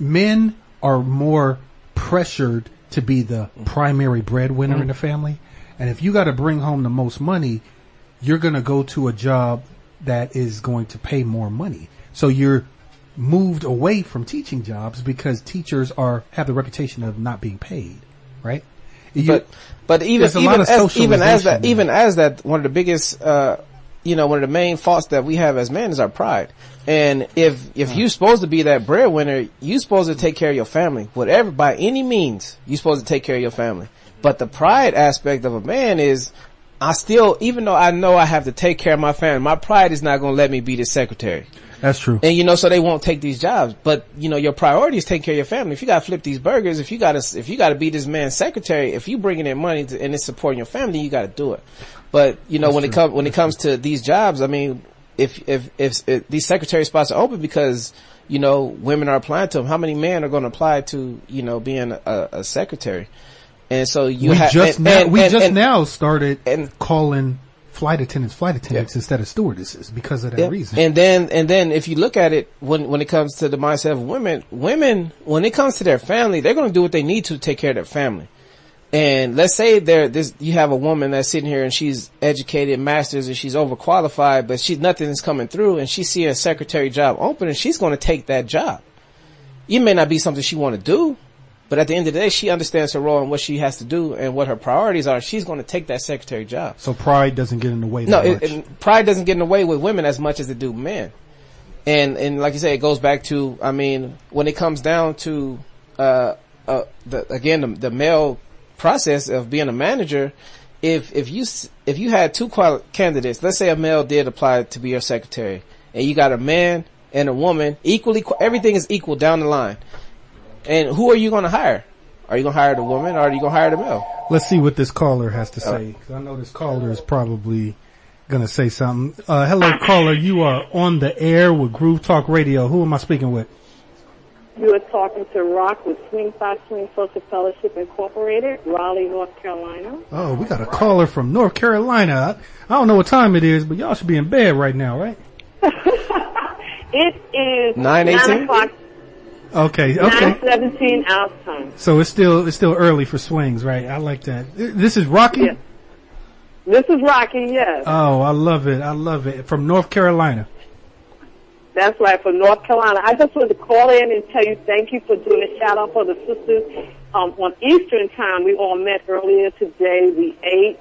men are more pressured to be the primary breadwinner mm-hmm. in the family. And if you got to bring home the most money, you're going to go to a job that is going to pay more money. So you're moved away from teaching jobs because teachers are have the reputation of not being paid, right? You-
but but even
There's a lot
even as, even as that
socialization
even as that one of the biggest uh you know one of the main faults that we have as men is our pride. And if if you're supposed to be that breadwinner you're supposed to take care of your family. Whatever by any means you're supposed to take care of your family. But the pride aspect of a man is I still even though I know I have to take care of my family my pride is not going to let me be the secretary
that's true.
and you know, so they won't take these jobs. But you know, your priority is taking care of your family. If you got to flip these burgers, if you got to, if you got to be this man's secretary, if you bringing in money to, and it's supporting your family, you got to do it. But you know, when it comes when it comes to these jobs, I mean, if, if if if these secretary spots are open because you know women are applying to them, how many men are going to apply to you know being a, a secretary? And so you
we
have
just
and-
now,
and-
we just
and-
now started
and-
calling flight attendants flight attendants instead of stewardesses because of that
Yeah.
reason.
And then, and then if you look at it, when, when it comes to the mindset of women, women, when it comes to their family, they're going to do what they need to take care of their family. And let's say there, this, you have a woman that's sitting here and she's educated, masters, and she's overqualified, but she, nothing is coming through and she seeing a secretary job open and she's going to take that job. It may not be something she want to do, but at the end of the day, she understands her role and what she has to do and what her priorities are. She's going to take that secretary job.
so pride doesn't get in the way.
No, it, and pride doesn't get in the way with women as much as it do men. And and like you say, it goes back to I mean, when it comes down to uh, uh the again the, the male process of being a manager, if if you if you had two quali- candidates, let's say a male did apply to be your secretary, and you got a man and a woman equally, everything is equal down the line. And who are you going to hire? Are you going to hire the woman or are you going to hire the male?
Let's see what this caller has to say. 'cause I know this caller is probably gonna say something. Uh, hello caller, you are on the air with Groove Talk Radio. Who am I speaking with?
You are talking to Rock with Swing Phi Swing Social Fellowship Incorporated, Raleigh, North Carolina.
Oh, we got a caller from North Carolina. I, I don't know what time it is, but y'all should be in bed right now, right?
It is
9:18?
o'clock,
Okay, okay.
9:17 our.
So it's still it's still early for swings, right? I like that. This is Rocky.
Yes. This is Rocky, yes.
Oh, I love it. I love it. From North Carolina.
That's right, from North Carolina. I just wanted to call in and tell you thank you for doing a shout out for the sisters. Um, on Eastern time, we all met earlier today. We ate.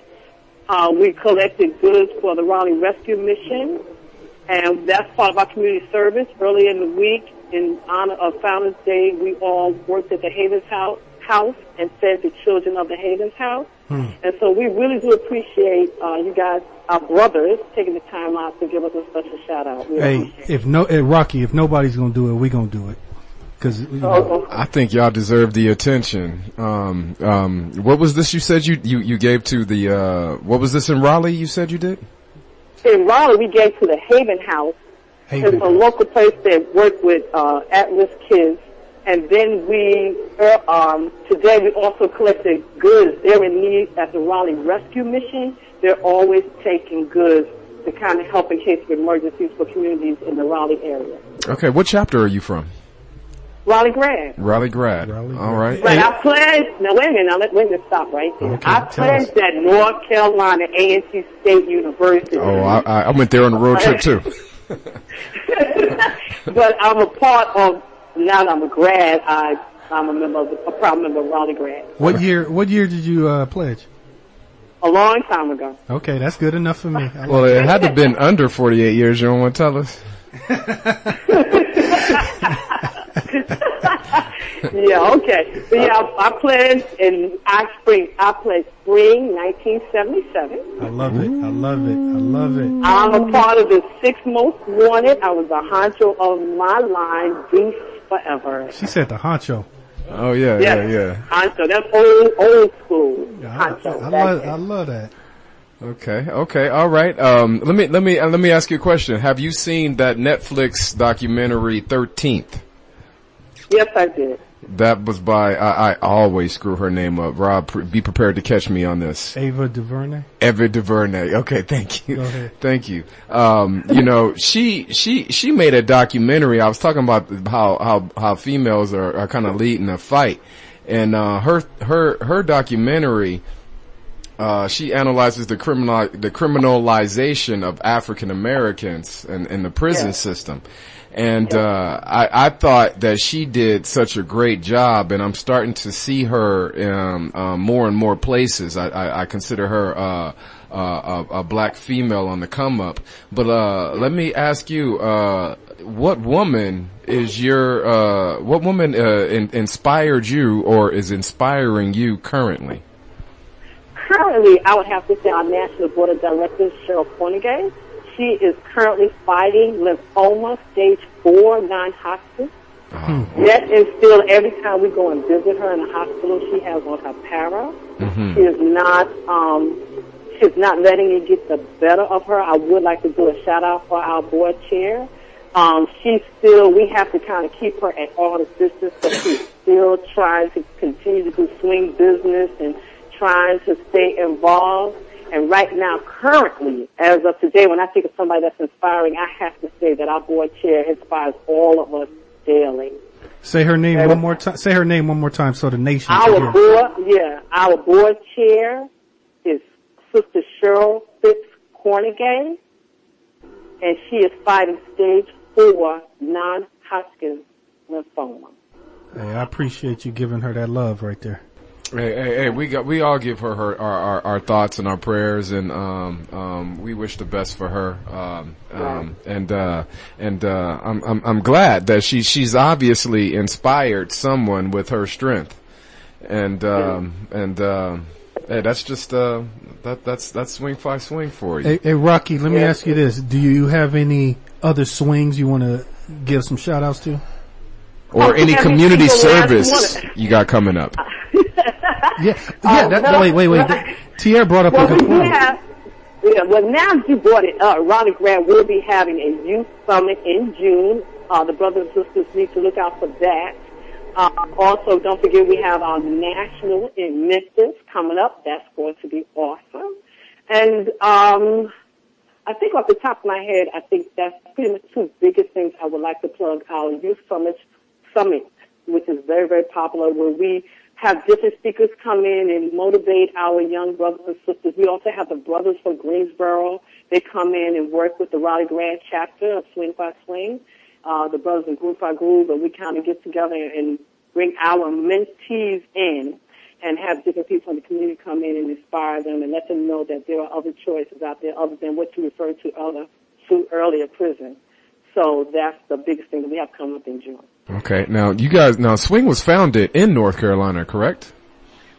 Uh, we collected goods for the Raleigh Rescue Mission. And that's part of our community service. Early in the week, in honor of Founders Day, we all worked at the Havens House, house and fed the children of the Havens House. And so we really do appreciate uh, you guys, our brothers, taking the time out to give us a special shout out. We
Hey, if no, eh, Rocky, if nobody's gonna do it, we gonna do it. Cause, you know,
Oh,
I think y'all deserve the attention. Um, um, what was this you said you, you, you gave to the, uh, what was this in Raleigh you said you did?
In Raleigh, we gave to the Haven House.
hey,
It's a local place that work with uh, at-risk kids. And then we, uh, um, today we also collected goods. They're in need at the Raleigh Rescue Mission. They're always taking goods to kind of help in case of emergencies for communities in the Raleigh area.
Okay, what chapter are you from?
Raleigh Grad.
Raleigh grad.
Raleigh
All right.
But I pledge, now wait a minute, now let, let me stop right there.
Okay,
I
tell us.
pledge that North Carolina A&T State University
Oh, I, I I went there on a road trip too.
but I'm a part of, now that I'm a grad, I, I'm a member of, the, a proud member of Raleigh Grad.
what year? What year did you uh, pledge?
A long time ago.
Okay, that's good enough for me.
Well, it had to have been under 48 years. You don't want to tell us?
Yeah, okay. But yeah, I, I pledged in I spring, I pledged spring 1977.
I love it. I love it. I love it.
I'm a part of the six most wanted. I was a honcho of my line, Beast Forever.
She said the honcho.
Oh yeah, yeah, yeah.
Honcho. That's old, old school.
I,
Honcho.
I
That's
love. I love that.
Okay, okay, all right. Um, let me let me uh, let me ask you a question. Have you seen that Netflix documentary Thirteenth?
Yes, I did.
That was by I, I always screw her name up. Rob, pre- be prepared to catch me on this.
Ava DuVernay.
Eva DuVernay. Okay, thank you.
Go ahead.
Thank you. Um, you know, she, she, she made a documentary. I was talking about how, how, how females are, are kind of leading a fight. And, uh, her, her, her documentary, uh, she analyzes the criminal, the criminalization of African Americans and, in the prison system. And, uh, I, I thought that she did such a great job and I'm starting to see her, um, uh, more and more places. I, I, I consider her, uh, uh, a, a black female on the come up. But, uh, let me ask you, uh, what woman is your, uh, what woman, uh, in, inspired you or is inspiring you currently?
Currently, I would have to say our National Board of Directors, Cheryl Cornegay. She is currently fighting lymphoma stage four non-Hodgkin. Yet and still, every time we go and visit her in the hospital, she has on her para. She is not, um, she's not letting it get the better of her. I would like to do a shout out for our board chair. Um, she's still, we have to kind of keep her at all the distance, but she's still trying to continue to do swing business and trying to stay involved. And right now, currently, as of today, when I think of somebody that's inspiring, I have to say that our board chair inspires all of us daily.
Say her name one more time. Say her name one more time so the nation
Our board, yeah, our board chair is Sister Cheryl Fitz Cornegay, and she is fighting stage four non-Hodgkin lymphoma.
Hey, I appreciate you giving her that love right there.
Hey, hey, hey, we got, we all give her, her our, our, our thoughts and our prayers and, um, um, we wish the best for her. Um, um, and, uh, and, uh, I'm, I'm, I'm glad that she, she's obviously inspired someone with her strength. And, um, and, um, hey, that's just, uh, that, that's, that's swing Phi swing for you.
Hey, hey Rocky, let me ask you this: Do you have any other swings you want to give some shout outs to?
Or any community service you got coming up.
Yeah, yeah. That,
no,
wait, wait, wait.
no.
Tierre brought up
Well,
a good
point. have, Yeah, well, now that you brought it up, Ronnie Grant will be having a youth summit in June. Uh, the brothers and sisters need to look out for that. Uh, also, don't forget we have our national in Memphis coming up. That's going to be awesome. And um, I think off the top of my head, I think that's pretty much two biggest things I would like to plug. Our youth summit, summit, which is very, very popular, where we have different speakers come in and motivate our young brothers and sisters. We also have the Brothers from Greensboro. They come in and work with the Raleigh Grad chapter of Swing Phi Swing uh, the brothers in Groove Phi Groove, and we kind of get together and bring our mentees in and have different people in the community come in and inspire them and let them know that there are other choices out there other than what you referred to other to earlier prison. So that's the biggest thing that we have coming up in June.
Okay. Now, you guys, now Swing was founded in North Carolina, correct?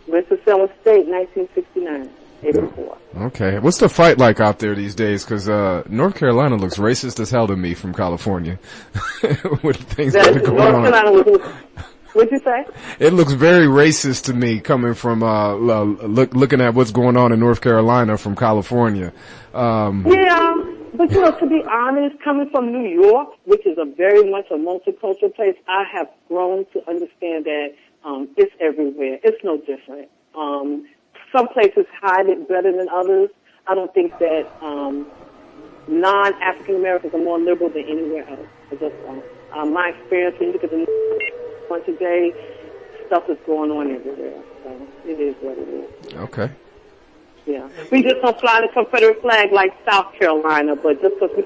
Winston-Salem State, 1969. 84.
Okay. What's the fight like out there these days? Cause, uh, North Carolina looks racist as hell to me from California. With things that, that are going
North
on.
Carolina was, what'd you say?
It looks very racist to me coming from, uh, look, looking at what's going on in North Carolina from California. Um,
yeah. But you know, to be honest, coming from New York, which is a very much a multicultural place, I have grown to understand that um, it's everywhere. It's no different. Um, some places hide it better than others. I don't think that um, non-African Americans are more liberal than anywhere else. I just, um, um, my experience, when you look at the news today, stuff is going on everywhere. So it is what it is.
Okay.
Yeah. We just don't fly the Confederate flag like South Carolina, but just because we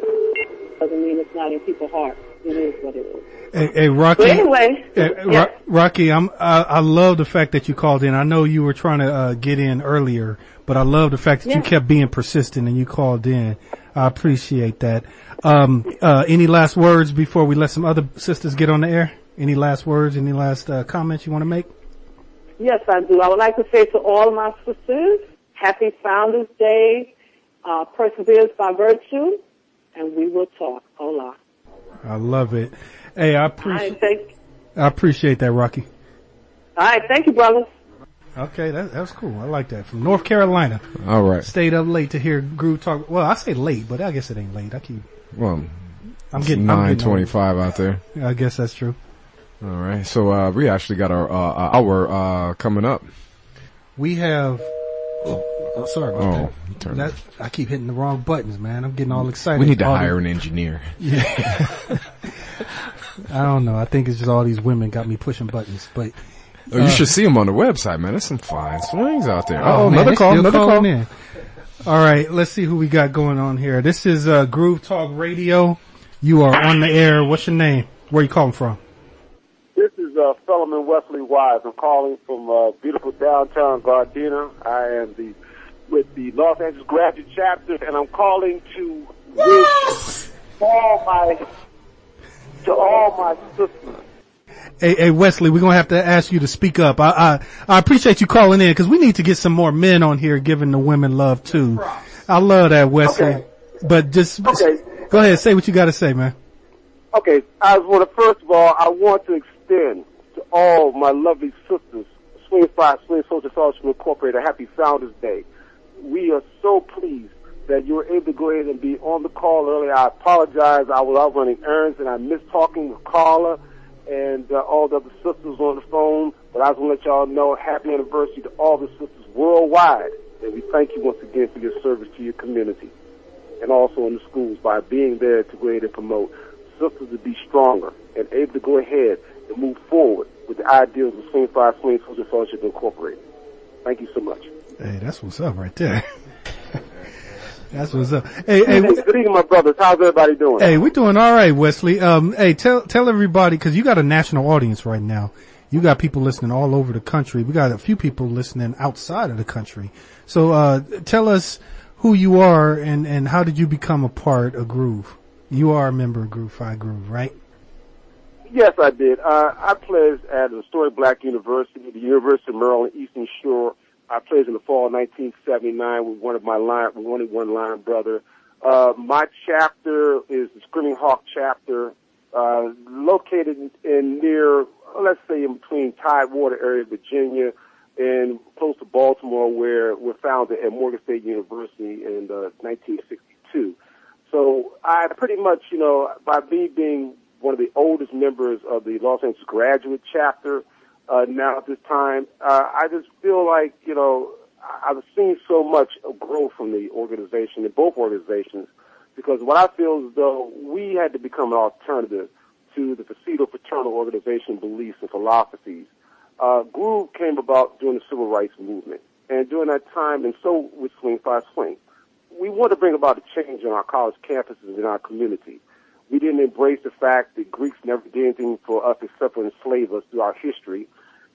doesn't mean it's not in people's hearts. It is what it is.
Hey, hey Rocky.
But anyway,
hey,
yeah.
Ro- Rocky, I'm I, I love the fact that you called in. I know you were trying to uh, get in earlier, but I love the fact that
Yeah.
you kept being persistent and you called in. I appreciate that. Um, uh, any last words before we let some other sisters get on the air? Any last words? Any last uh, comments you want to make?
Yes, I do. I would like to say to all my sisters, Happy Founders Day, uh, perseverance by virtue, and we will talk. Hola.
I love it. Hey, I appreciate
right,
I appreciate that, Rocky.
all right, thank you, brother.
Okay, that that's cool. I like that. From North Carolina,
all right.
stayed up late to hear Groove talk. Well, I say late, but I guess it ain't late. I keep.
Well,
I'm getting I'm
nine
getting old.
twenty-five out there.
I guess that's true.
All right. So, uh, we actually got our, uh, hour, uh, coming up.
We have. Oh, oh, sorry about
Oh,
that. that. I keep hitting the wrong buttons, man. I'm getting all excited.
We need to
All
hire an engineer.
the- I don't know. I think it's just all these women got me pushing buttons, but
Oh, you should see them on the website, man. There's some fine swings out there.
Oh,
Oh,
man,
another call, another call.
in. All right, let's see who we got going on here. This is uh, Groove Talk Radio. You are on the air. What's your name? Where you calling from?
This is uh, Solomon Wesley Wise. I'm calling from uh, beautiful downtown Gardena. I am the with the Los Angeles Graduate Chapter, and I'm calling to wish all my to all my sisters.
Hey, hey Wesley, we're gonna have to ask you to speak up. I I, I appreciate you calling in because we need to get some more men on here giving the women love too. I love that Wesley,
Okay.
but just
Okay.
go ahead, say what you got to say, man.
Okay, I want to first of all, I want to extend to all my lovely sisters, Swing Phi Swing Social Fellowship Incorporated, a happy Founders Day. We are so pleased that you were able to go ahead and be on the call earlier. I apologize. I was out running errands and I missed talking with Carla and uh, all the other sisters on the phone. But I just want to let y'all know happy anniversary to all the sisters worldwide. And we thank you once again for your service to your community and also in the schools by being there to go ahead and promote sisters to be stronger and able to go ahead and move forward with the ideals of Swing Phi Swing Social Fellowship Incorporated. Thank you so much.
Hey, that's what's up right there. that's what's up. Hey, hey,
Hey, good evening, my brothers. How's everybody doing?
Hey, we're doing all right, Wesley. Um, hey, tell tell everybody because you got a national audience right now. You got people listening all over the country. We got a few people listening outside of the country. So, uh, tell us who you are and and how did you become a part of Groove? You are a member of Groove Phi Groove, right?
Yes, I did. Uh, I pledged at the Historic Black University, the University of Maryland Eastern Shore. I pledged in the fall of 1979 with one of my line, with one of one line brother. Uh, my chapter is the Screaming Hawk chapter, uh, located in, in near, let's say in between Tidewater area, Virginia, and close to Baltimore, where we're founded at Morgan State University in uh, 1962. So I pretty much, you know, by me being one of the oldest members of the Los Angeles graduate chapter uh, now at this time, uh, I just feel like, you know, I've seen so much growth from the organization, in both organizations, because what I feel is though we had to become an alternative to the Faceto fraternal organization beliefs and philosophies. Uh, Groove came about during the civil rights movement. And during that time, and so with Swing Phi Swing, we want to bring about a change on our college campuses and in our community. We didn't embrace the fact that Greeks never did anything for us except for enslave us through our history.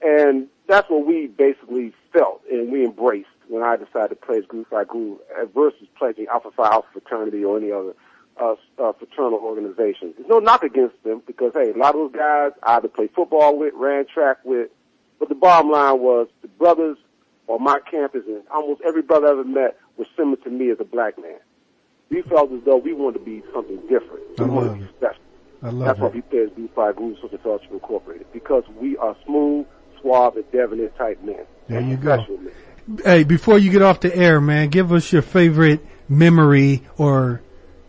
And that's what we basically felt and we embraced when I decided to pledge Groove Phi uh, versus pledging Alpha Phi Alpha fraternity or any other uh, uh, fraternal organization. There's no knock against them because, hey, a lot of those guys I either played football with, ran track with, but the bottom line was the brothers on my campus and almost every brother I ever met was similar to me as a black man. We felt as though we wanted to be something different. We
I
wanted to be special.
I love
That's why
it.
we pledge B5 Groove Social Fellowship Incorporated because we are smooth, suave, and debonair type men.
There you go.
Men.
Hey, before you get off the air, man, give us your favorite memory or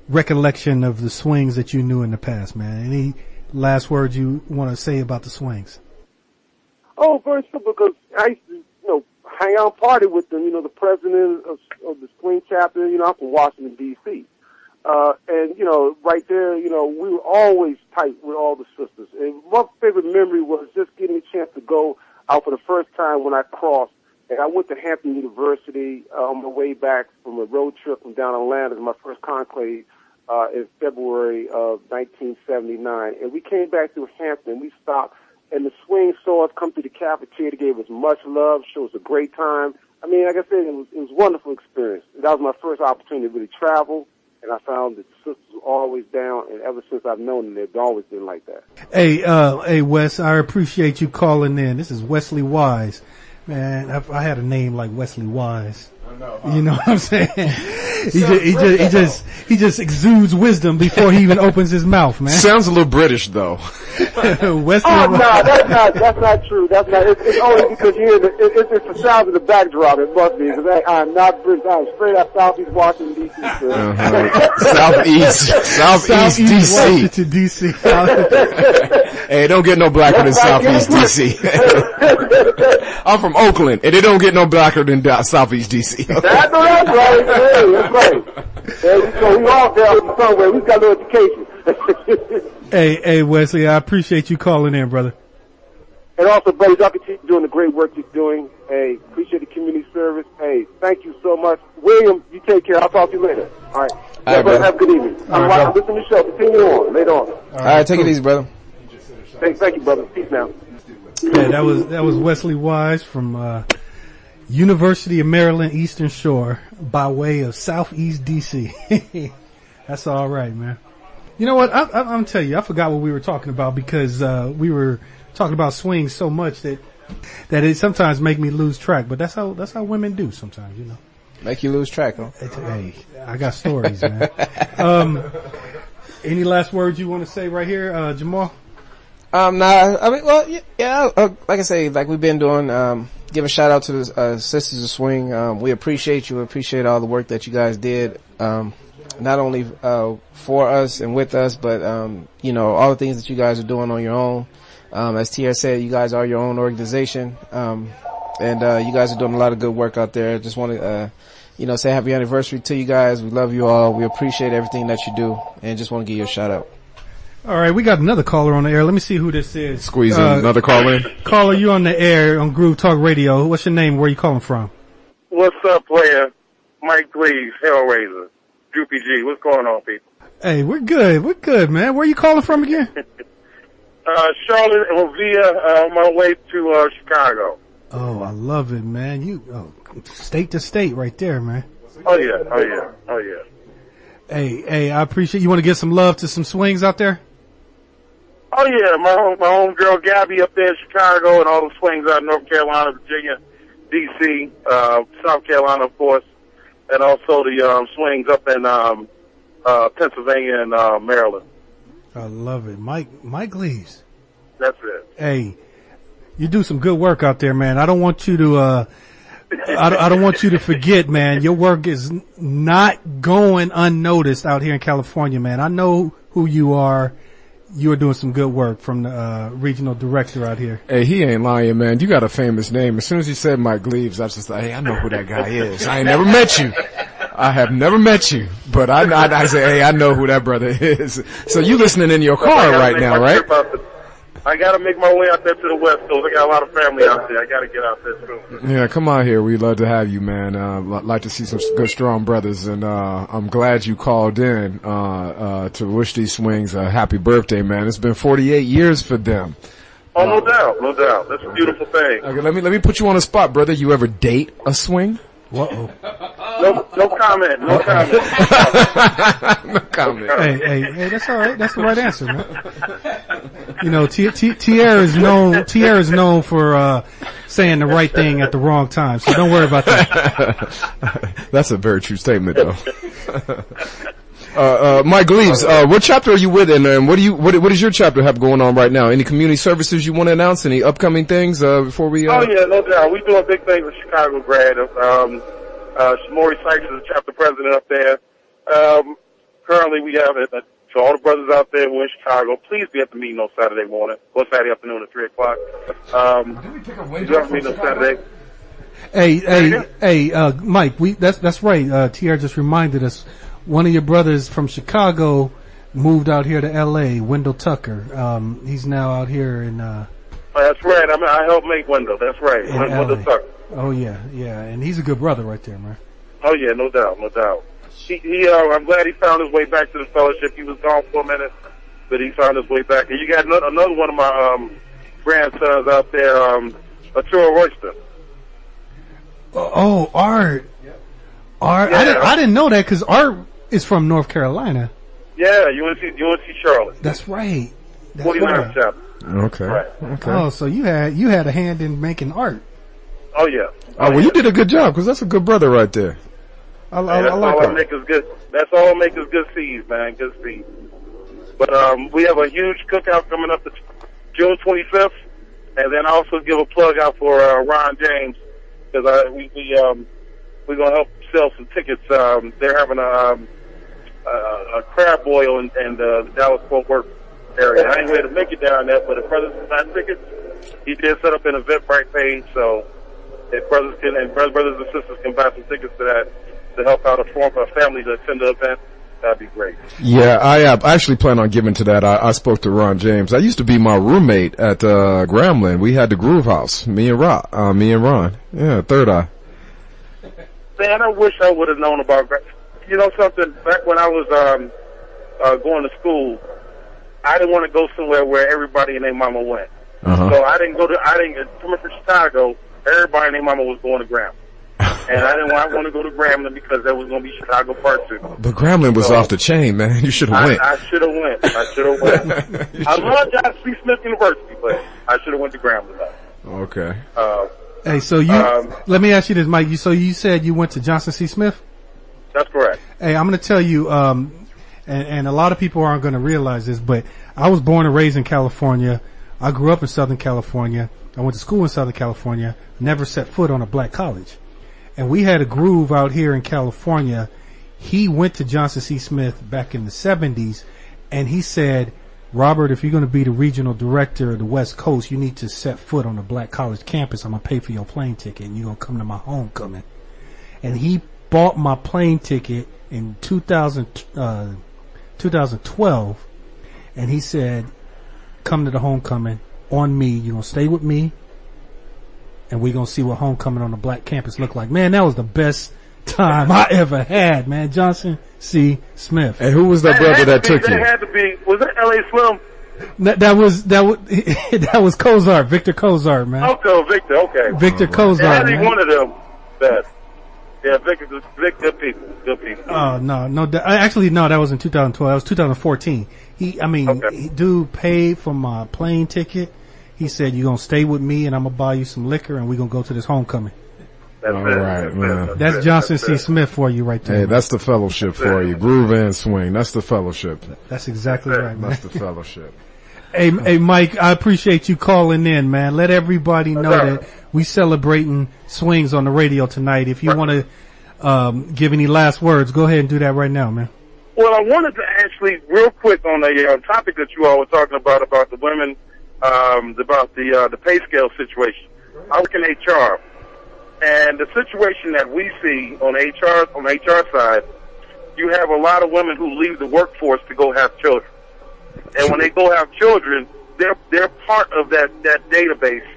recollection of the swings that you knew in the past, man. Any last words you want to say about the swings?
Oh, very simple because I used to, hang out and party with them. You know, the president of, of the swing chapter. You know, I'm from Washington D.C. Uh, and you know, right there, you know, we were always tight with all the sisters. And my favorite memory was just getting a chance to go out for the first time when I crossed. And I went to Hampton University uh, on my way back from a road trip from down Atlanta, my first conclave uh, in February of 1979. And we came back through Hampton. We stopped, and the swing saw us come through the cafeteria. They gave us much love, showed us a great time. I mean, like I said, it was, it was a wonderful experience. That was my first opportunity to really travel, and I found that the sisters were always down, and ever since I've known them, they've always been like that.
Hey, uh, hey, Wes, I appreciate you calling in. This is Wesley Wise. Man, if I had a name like Wesley Wise. I know. You know what I'm saying? He, just, he just, he just, he just exudes wisdom before he even opens his mouth, man.
Sounds a little British though.
Wesley
Oh no,
Wise.
that's not that's not true. That's not. It's, it's only because you hear the it, it's, it's the sound of the backdrop. It must be because I, I'm not British. I'm straight out Southeast Washington D.C.
Uh-huh. Southeast, Southeast
Southeast
DC.
Washington, D.C.
Hey, don't get no blacker than Southeast DC. I'm from Oakland, and it don't get no blacker than Southeast DC.
That's, that's right. Hey, that's right. There we go. We all there somewhere. We've got a little education.
hey, hey, Wesley, I appreciate you calling in, brother.
and also, buddy, y'all continue doing the great work you're doing. Hey, appreciate the community service. Hey, thank you so much. William, you take care. I'll talk to you later. All right.
All right,
Yeah, brother,
brother.
have a good evening.
All
I'm
right,
watching, listen to the show. Continue on. Later on.
All right, take it easy, brother.
Thank, thank you, brother. Peace now.
Yeah, that was that was Wesley Wise from uh, University of Maryland Eastern Shore by way of Southeast DC. That's all right, man. You know what? I, I, I'm gonna tell you, I forgot what we were talking about because uh, we were talking about swings so much that that it sometimes make me lose track. But that's how that's how women do sometimes, you know.
Make you lose track, huh?
Hey, I got stories, man. Um, any last words you want to say right here, uh, Jamal?
Um, nah, I mean, well, yeah, yeah uh, like I say, like we've been doing, um, give a shout out to the, uh, Sisters of Swing. Um, we appreciate you, We appreciate all the work that you guys did, um, not only, uh, for us and with us, but, um, you know, all the things that you guys are doing on your own. Um, as Tia said, you guys are your own organization. Um, and, uh, you guys are doing a lot of good work out there. Just want to, uh, you know, say happy anniversary to you guys. We love you all. We appreciate everything that you do and just want to give you a shout out.
All right, we got another caller on the air. Let me see who this is.
Squeeze in
Uh,
another caller in.
Caller, you on the air on Groove Talk Radio. What's your name? Where are you calling from?
What's up, player? Mike Gleaves, Hellraiser, Droopy G. What's going on, people?
Hey, we're good. We're good, man. Where are you calling from again?
Uh, Charlotte and via uh, on my way to uh, Chicago.
Oh, I love it, man. You oh, state to state right there, man.
Oh yeah, oh yeah, oh yeah.
Hey, hey, I appreciate you want to give some love to some swings out there?
Oh yeah, my home, my home girl Gabby up there in Chicago and all the swings out in North Carolina, Virginia, D.C., uh, South Carolina, of course, and also the um, swings up in um, uh, Pennsylvania and uh, Maryland.
I love it. Mike Mike Lees.
That's it.
Hey, You do some good work out there, man. I don't want you to, uh, I, don't- I don't want you to forget, man. Your work is not going unnoticed out here in California, man. I know who you are. You're doing some good work from the uh, regional director out here.
Hey, he ain't lying, man. You got a famous name. As soon as you said Mike Gleaves, I was just like, hey, I know who that guy is. I ain't never met you. I have never met you, but I, I, I say, hey, I know who that brother is. So you listening in your car
gotta
right
make
now, right?
Trip out to- I gotta make my way out there to the West Coast. I got a lot of family out there. I gotta get out there soon.
Yeah, come out here. We'd love to have you, man. Uh, like to see some good, strong brothers, and uh, I'm glad you called in uh, uh, to wish these swings a happy birthday, man. It's been 48 years for them.
Oh, no doubt, no doubt. That's a beautiful thing.
Okay, let me let me put you on the spot, brother. You ever date a swing?
Whoa.
No, no comment, no comment.
no comment.
Hey, hey, hey, that's all right. That's the right answer, man. You know, T- T- Tierra is known, Tierra is known for, uh, saying the right thing at the wrong time. So don't worry about that.
That's a very true statement, though. uh, uh, Mike Gleaves, uh, what chapter are you with, and, and what do you what, what does your chapter have going on right now? Any community services you want to announce? Any upcoming things uh, before we? Uh,
Oh yeah, no doubt. We doing big things with Chicago grad. Um, uh, Shamori Sykes is the chapter president up there. Um, currently we have it. Uh, to all the brothers out there who are in Chicago, please be at the meeting on Saturday morning or Saturday afternoon at three o'clock. Um, we do have a meeting on Saturday.
Hey, hey, hey, uh, Mike, we, that's, that's right. Uh, Tierra just reminded us, one of your brothers from Chicago moved out here to LA, Wendell Tucker. Um, he's now out here in, uh,
Oh, that's right. I mean, I helped make Wendell. That's right. Wendell. Tucker.
oh yeah, yeah, and he's a good brother right there, man.
Oh yeah, no doubt, no doubt. He, he uh, I'm glad he found his way back to the fellowship. He was gone for a minute, but he found his way back. And you got another, another one of my um, grandsons out there, um, Arturo Royston.
Oh, Art. Art. I, didn't, I didn't know that because Art is from North Carolina.
Yeah, UNC, UNC Charlotte.
That's right. That's
49
right.
Okay.
Right.
Okay.
Oh, so you had you had a hand in making art.
Oh yeah.
Oh, well, you did a good job because that's a good brother right there. I, I,
Hey,
I
that's
like
all that
that.
make us good. That's all make us good seeds, man. Good seeds. But um, we have a huge cookout coming up the June 25th, and then I also give a plug out for uh, Ron James because I we, we um we're gonna help sell some tickets. Um, they're having a um, a, a crab boil in, in the Dallas Fort Worth area. I ain't able to make it down there, but if brothers can buy tickets, he did set up an Eventbrite page, so if brothers can and brothers, and sisters can buy some tickets to that to help out a form a family to attend the event, that'd be great.
Yeah, I uh, actually plan on giving to that. I, I spoke to Ron James. I used to be my roommate at uh, Grambling. We had the Groove House. Me and Ron. Uh, me and Ron. Yeah, Third Eye.
Man, I wish I would have known about. gra- You know something? Back when I was um uh, going to school, I didn't want to go somewhere where everybody and their mama went.
Uh-huh.
So I didn't go to. I didn't coming from Chicago. Everybody and their mama was going to Graham, and I didn't want, want to go to Grambling because there was going to be Chicago Part Two.
But Grambling was
So-
off the chain, man. You should have went.
I should have went. I should have went. I love John C. Smith University, but I should have went to Grambling.
okay.
Uh,
Hey, so you
Um,
let me ask you this, Mike. You so you said you went to Johnson C. Smith?
That's correct.
Hey, I'm going to tell you, um, and, and a lot of people aren't going to realize this, but I was born and raised in California. I grew up in Southern California. I went to school in Southern California. Never set foot on a black college. And we had a groove out here in California. He went to Johnson C. Smith back in the 70s and he said, Robert, if you're going to be the regional director of the West Coast, you need to set foot on a black college campus. I'm going to pay for your plane ticket and you're going to come to my homecoming. And he bought my plane ticket in 2000, uh, 2012 and he said, come to the homecoming on me. You're going to stay with me and we're going to see what homecoming on the black campus look like. Man, that was the best time I ever had, man. Johnson C. Smith.
And who was that brother that
to be-
took you?
That had to be. Was that L.A. Slim?
That, that was, that was, that was Kozart, Victor Kozart, man.
Okay, Victor. Okay.
Victor
It had to be one of them. That. Yeah, Victor. Good, Vic, good people. Good people.
Oh no, no. that- Actually, no. That was in 2012. That was 2014. He, I mean,
Okay.
he, dude paid for my plane ticket. He said, "You're gonna stay with me, and I'm gonna buy you some liquor, and we're gonna go to this homecoming."
That's
All
it.
right,
That's
man.
it.
That's. Johnson
That's
C.
it.
Smith for you right there.
Hey,
man.
that's the fellowship for you. Groove and swing. That's the fellowship.
That's exactly right, man.
That's the fellowship.
Hey, hey, Mike, I appreciate you calling in, man. Let everybody know
Okay.
that we celebrating swings on the radio tonight. If you want to um, give any last words, go ahead and do that right now, man.
Well, I wanted to actually, real quick, on a uh, topic that you all were talking about about the women, um, about the uh, the pay scale situation. I work in HR, and the situation that we see on HR on the HR side, you have a lot of women who leave the workforce to go have children, and when they go have children, they're they're part of that that database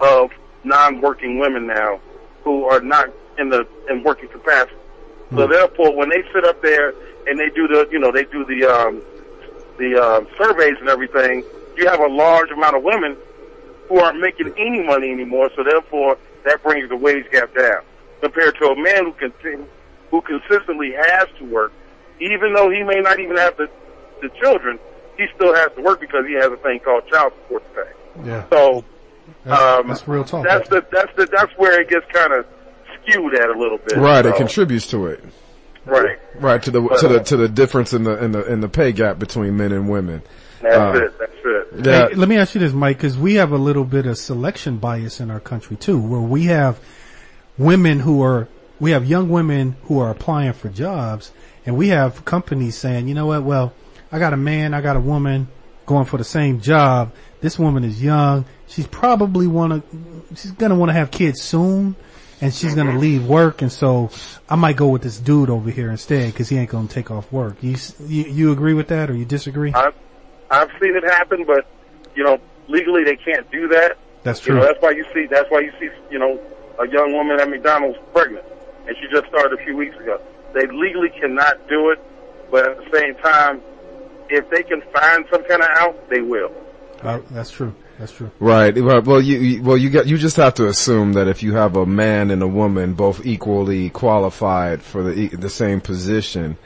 of non-working women now who are not in the in working capacity. So therefore, when they sit up there and they do the, you know, they do the um, the um, surveys and everything, you have a large amount of women who aren't making any money anymore. So therefore, that brings the wage gap down compared to a man who continue, who consistently has to work, even though he may not even have the the children. He still has to work because he has a thing called child support to pay.
Yeah.
So
That's,
um,
that's real talk.
that's the that's the that's where it gets kind of skewed at a little bit.
Right, it contributes to it.
right.
Right to the to the to the difference in the in the in the pay gap between men and women.
That's
Uh,
it. That's it.
Yeah,
Hey, let me ask you this, Mike, because we have a little bit of selection bias in our country too, where we have women who are, we have young women who are applying for jobs, and we have companies saying, you know what, well, I got a man, I got a woman going for the same job. This woman is young. She's probably wanna, she's gonna want to have kids soon. And she's gonna leave work, and so I might go with this dude over here instead because he ain't gonna take off work. You, you you agree with that, or you disagree?
I've I've seen it happen, but you know, legally they can't do that.
That's
You know,
true.
that's why you see that's why you see you know a young woman at McDonald's pregnant, and she just started a few weeks ago. They legally cannot do it, but at the same time, if they can find some kind of out, they will.
Uh, that's true. That's true.
Right. Right. Well, you, you well you got you just have to assume that if you have a man and a woman both equally qualified for the e- the same position,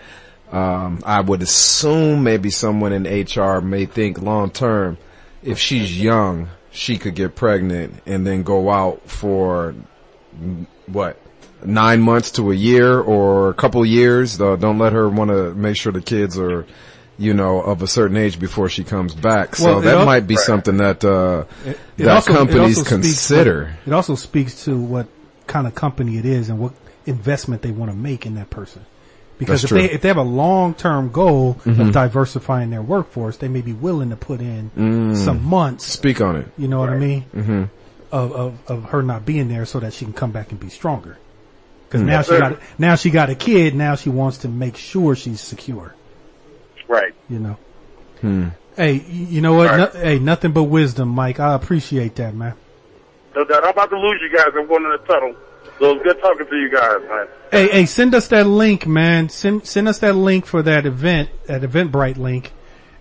um, I would assume maybe someone in HR may think long term, if she's young, she could get pregnant and then go out for what nine months to a year or a couple years. Uh, don't let her want to make sure the kids are. You know, of a certain age before she comes back. So
Well,
that
al-
might be something that, uh,
It
that
also-
companies
also speaks
consider.
what- it also speaks to what kind of company it is and what investment they want to make in that person. Because
That's
if
true.
they if they have a long term goal
Mhm.
of diversifying their workforce, they may be willing to put in
Mm.
some months.
Speak on it.
You know what I mean?
hmm
Of, of of her not being there so that she can come back and be stronger. Because
Mm.
now
Yes,
she
sir.
got now she got a kid. Now she wants to make sure she's secure.
Right.
You know.
Hmm.
Hey, you know what?
Right.
No, hey, nothing but wisdom, Mike. I appreciate that, man.
So that I'm about to lose you guys. I'm going in the tunnel. So it's good talking to you guys, man.
Hey, hey, send us that link, man. Send send us that link for that event, that Eventbrite link,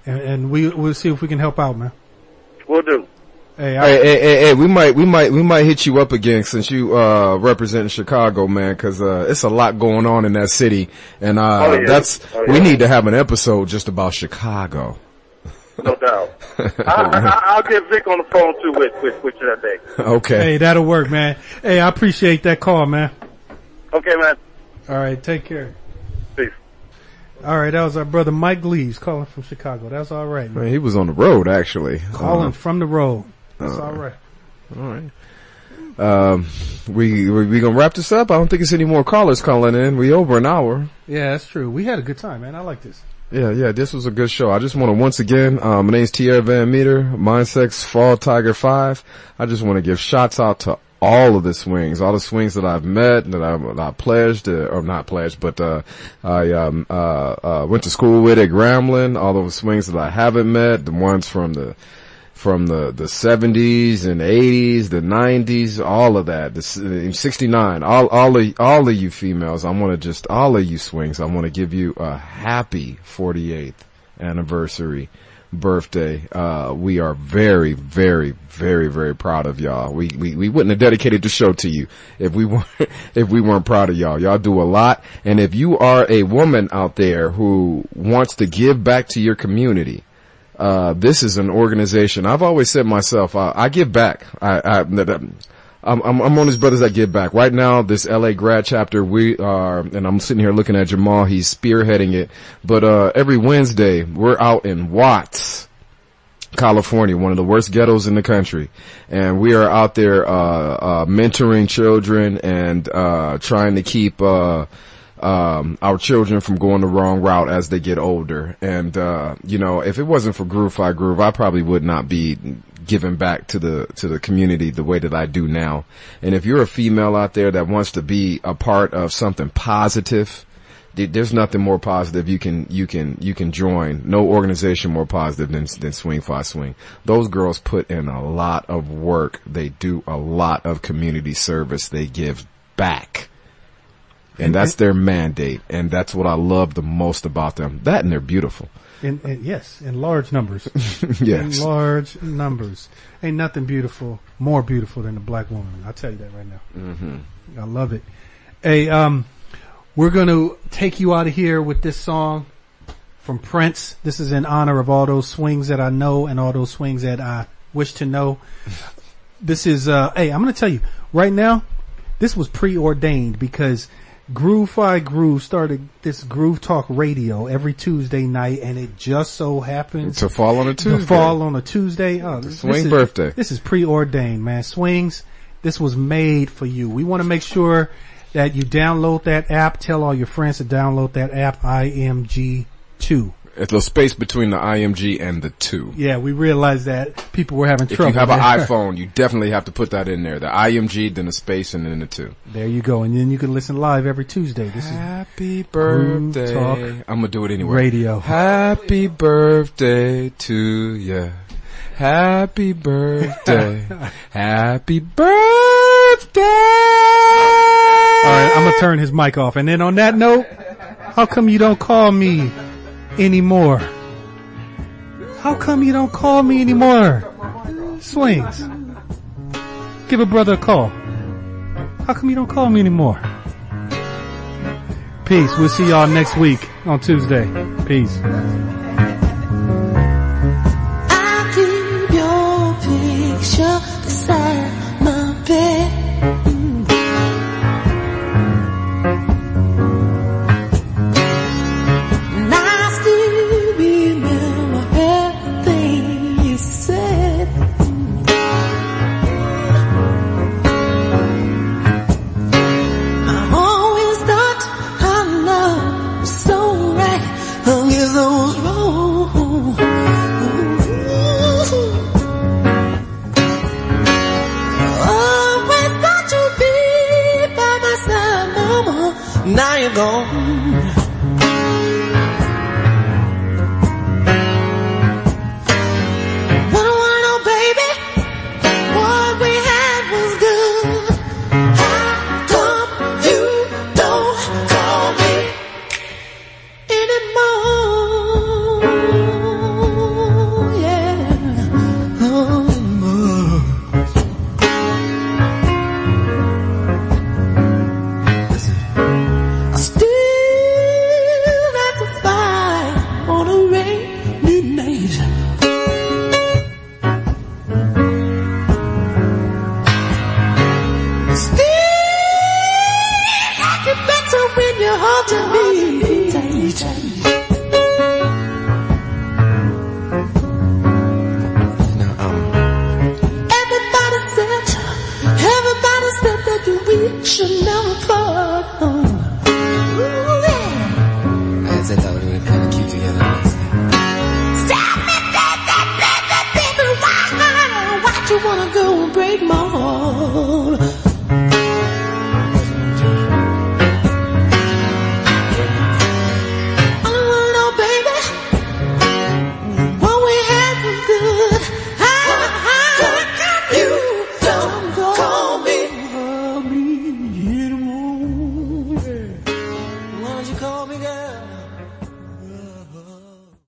and, and we we'll see if we can help out, man.
We'll do.
Hey, I,
Hey, hey, hey, hey, we might, we might, we might hit you up again since you, uh, represent Chicago, man, cause, uh, it's a lot going on in that city. And, uh,
Oh, yeah.
that's,
Oh,
we need to have an episode just about Chicago.
No doubt. I, I, I'll get Vic on the phone too with with, with you that day.
Okay.
hey, that'll work, man. Hey, I appreciate that call, man.
Okay, man.
All right, take care.
Peace.
All right, that was our brother Mike Leaves calling from Chicago. That's all right, man.
Man, he was on the road, actually.
Calling
Uh,
from the road. That's
uh,
all right.
all right. Um, we, we, we gonna wrap this up? I don't think it's any more callers calling in. We over an hour.
Yeah, that's true. We had a good time, man. I like this.
Yeah, yeah, this was a good show. I just want to once again, um, my name's Tierra Van Meter, Mindsex Fall Tiger 5. I just want to give shots out to all of the swings, all the swings that I've met, that I, that I pledged, uh, or not pledged, but, uh, I, um, uh, uh, went to school with at Grambling, all those swings that I haven't met, the ones from the, from the, the 70s and 80s, the 90s, all of that, the s- uh, 69, all, all of, all of you females, I want to just, all of you swings, I want to give you a happy 48th anniversary birthday. Uh, we are very, very, very, very proud of y'all. We, we, we wouldn't have dedicated the show to you if we weren't, if we weren't proud of y'all. Y'all do a lot. And if you are a woman out there who wants to give back to your community, uh, this is an organization. I've always said myself, uh, I give back. I, I, that- I'm, I'm, I'm on his brothers that give back. Right now, this LA grad chapter, we are, and I'm sitting here looking at Jamal, he's spearheading it. But, uh, every Wednesday, we're out in Watts California, one of the worst ghettos in the country. And we are out there, uh, uh, mentoring children and, uh, trying to keep, uh, um, our children from going the wrong route as they get older. And, uh, you know, if it wasn't for Groove Phi Groove, I probably would not be giving back to the, to the community the way that I do now. And if you're a female out there that wants to be a part of something positive, there's nothing more positive you can you can you can join. No organization more positive than than Swing Phi Swing. Those girls put in a lot of work. They do a lot of community service. They give back. And that's their mandate, and that's what I love the most about them. That and they're beautiful.
In, in, yes, in large numbers.
Yes.
In large numbers. Ain't nothing beautiful, more beautiful than a black woman. I'll tell you that right now.
hmm
I love it. Hey, um, we're going to take you out of here with this song from Prince. This is in honor of all those swings that I know and all those swings that I wish to know. This is, uh, hey, I'm going to tell you right now, this was preordained because Groove Phi Groove started this Groove Talk radio every Tuesday night and it just so happened
To fall on a Tuesday.
to fall on a Tuesday. Oh, this,
swing
this is-
birthday.
This is preordained, man. Swings. This was made for you. We want to make sure that you download that app. Tell all your friends to download that app. IMG2.
It's a space between the IMG and the two.
Yeah, we realized that people were having trouble.
If you have an iPhone, you definitely have to put that in there. The IMG, then the space, and then the two.
There you go. And then you can listen live every Tuesday. This is
Happy
Groove
birthday.
Talk
I'm gonna do it anyway.
Radio.
Happy birthday to you. Happy birthday. Happy birthday.
All right, I'm gonna turn his mic off. And then on that note, how come you don't call me anymore? How come you don't call me anymore? Swings. Give a brother a call. How come you don't call me anymore? Peace. We'll see y'all next week on Tuesday. Peace.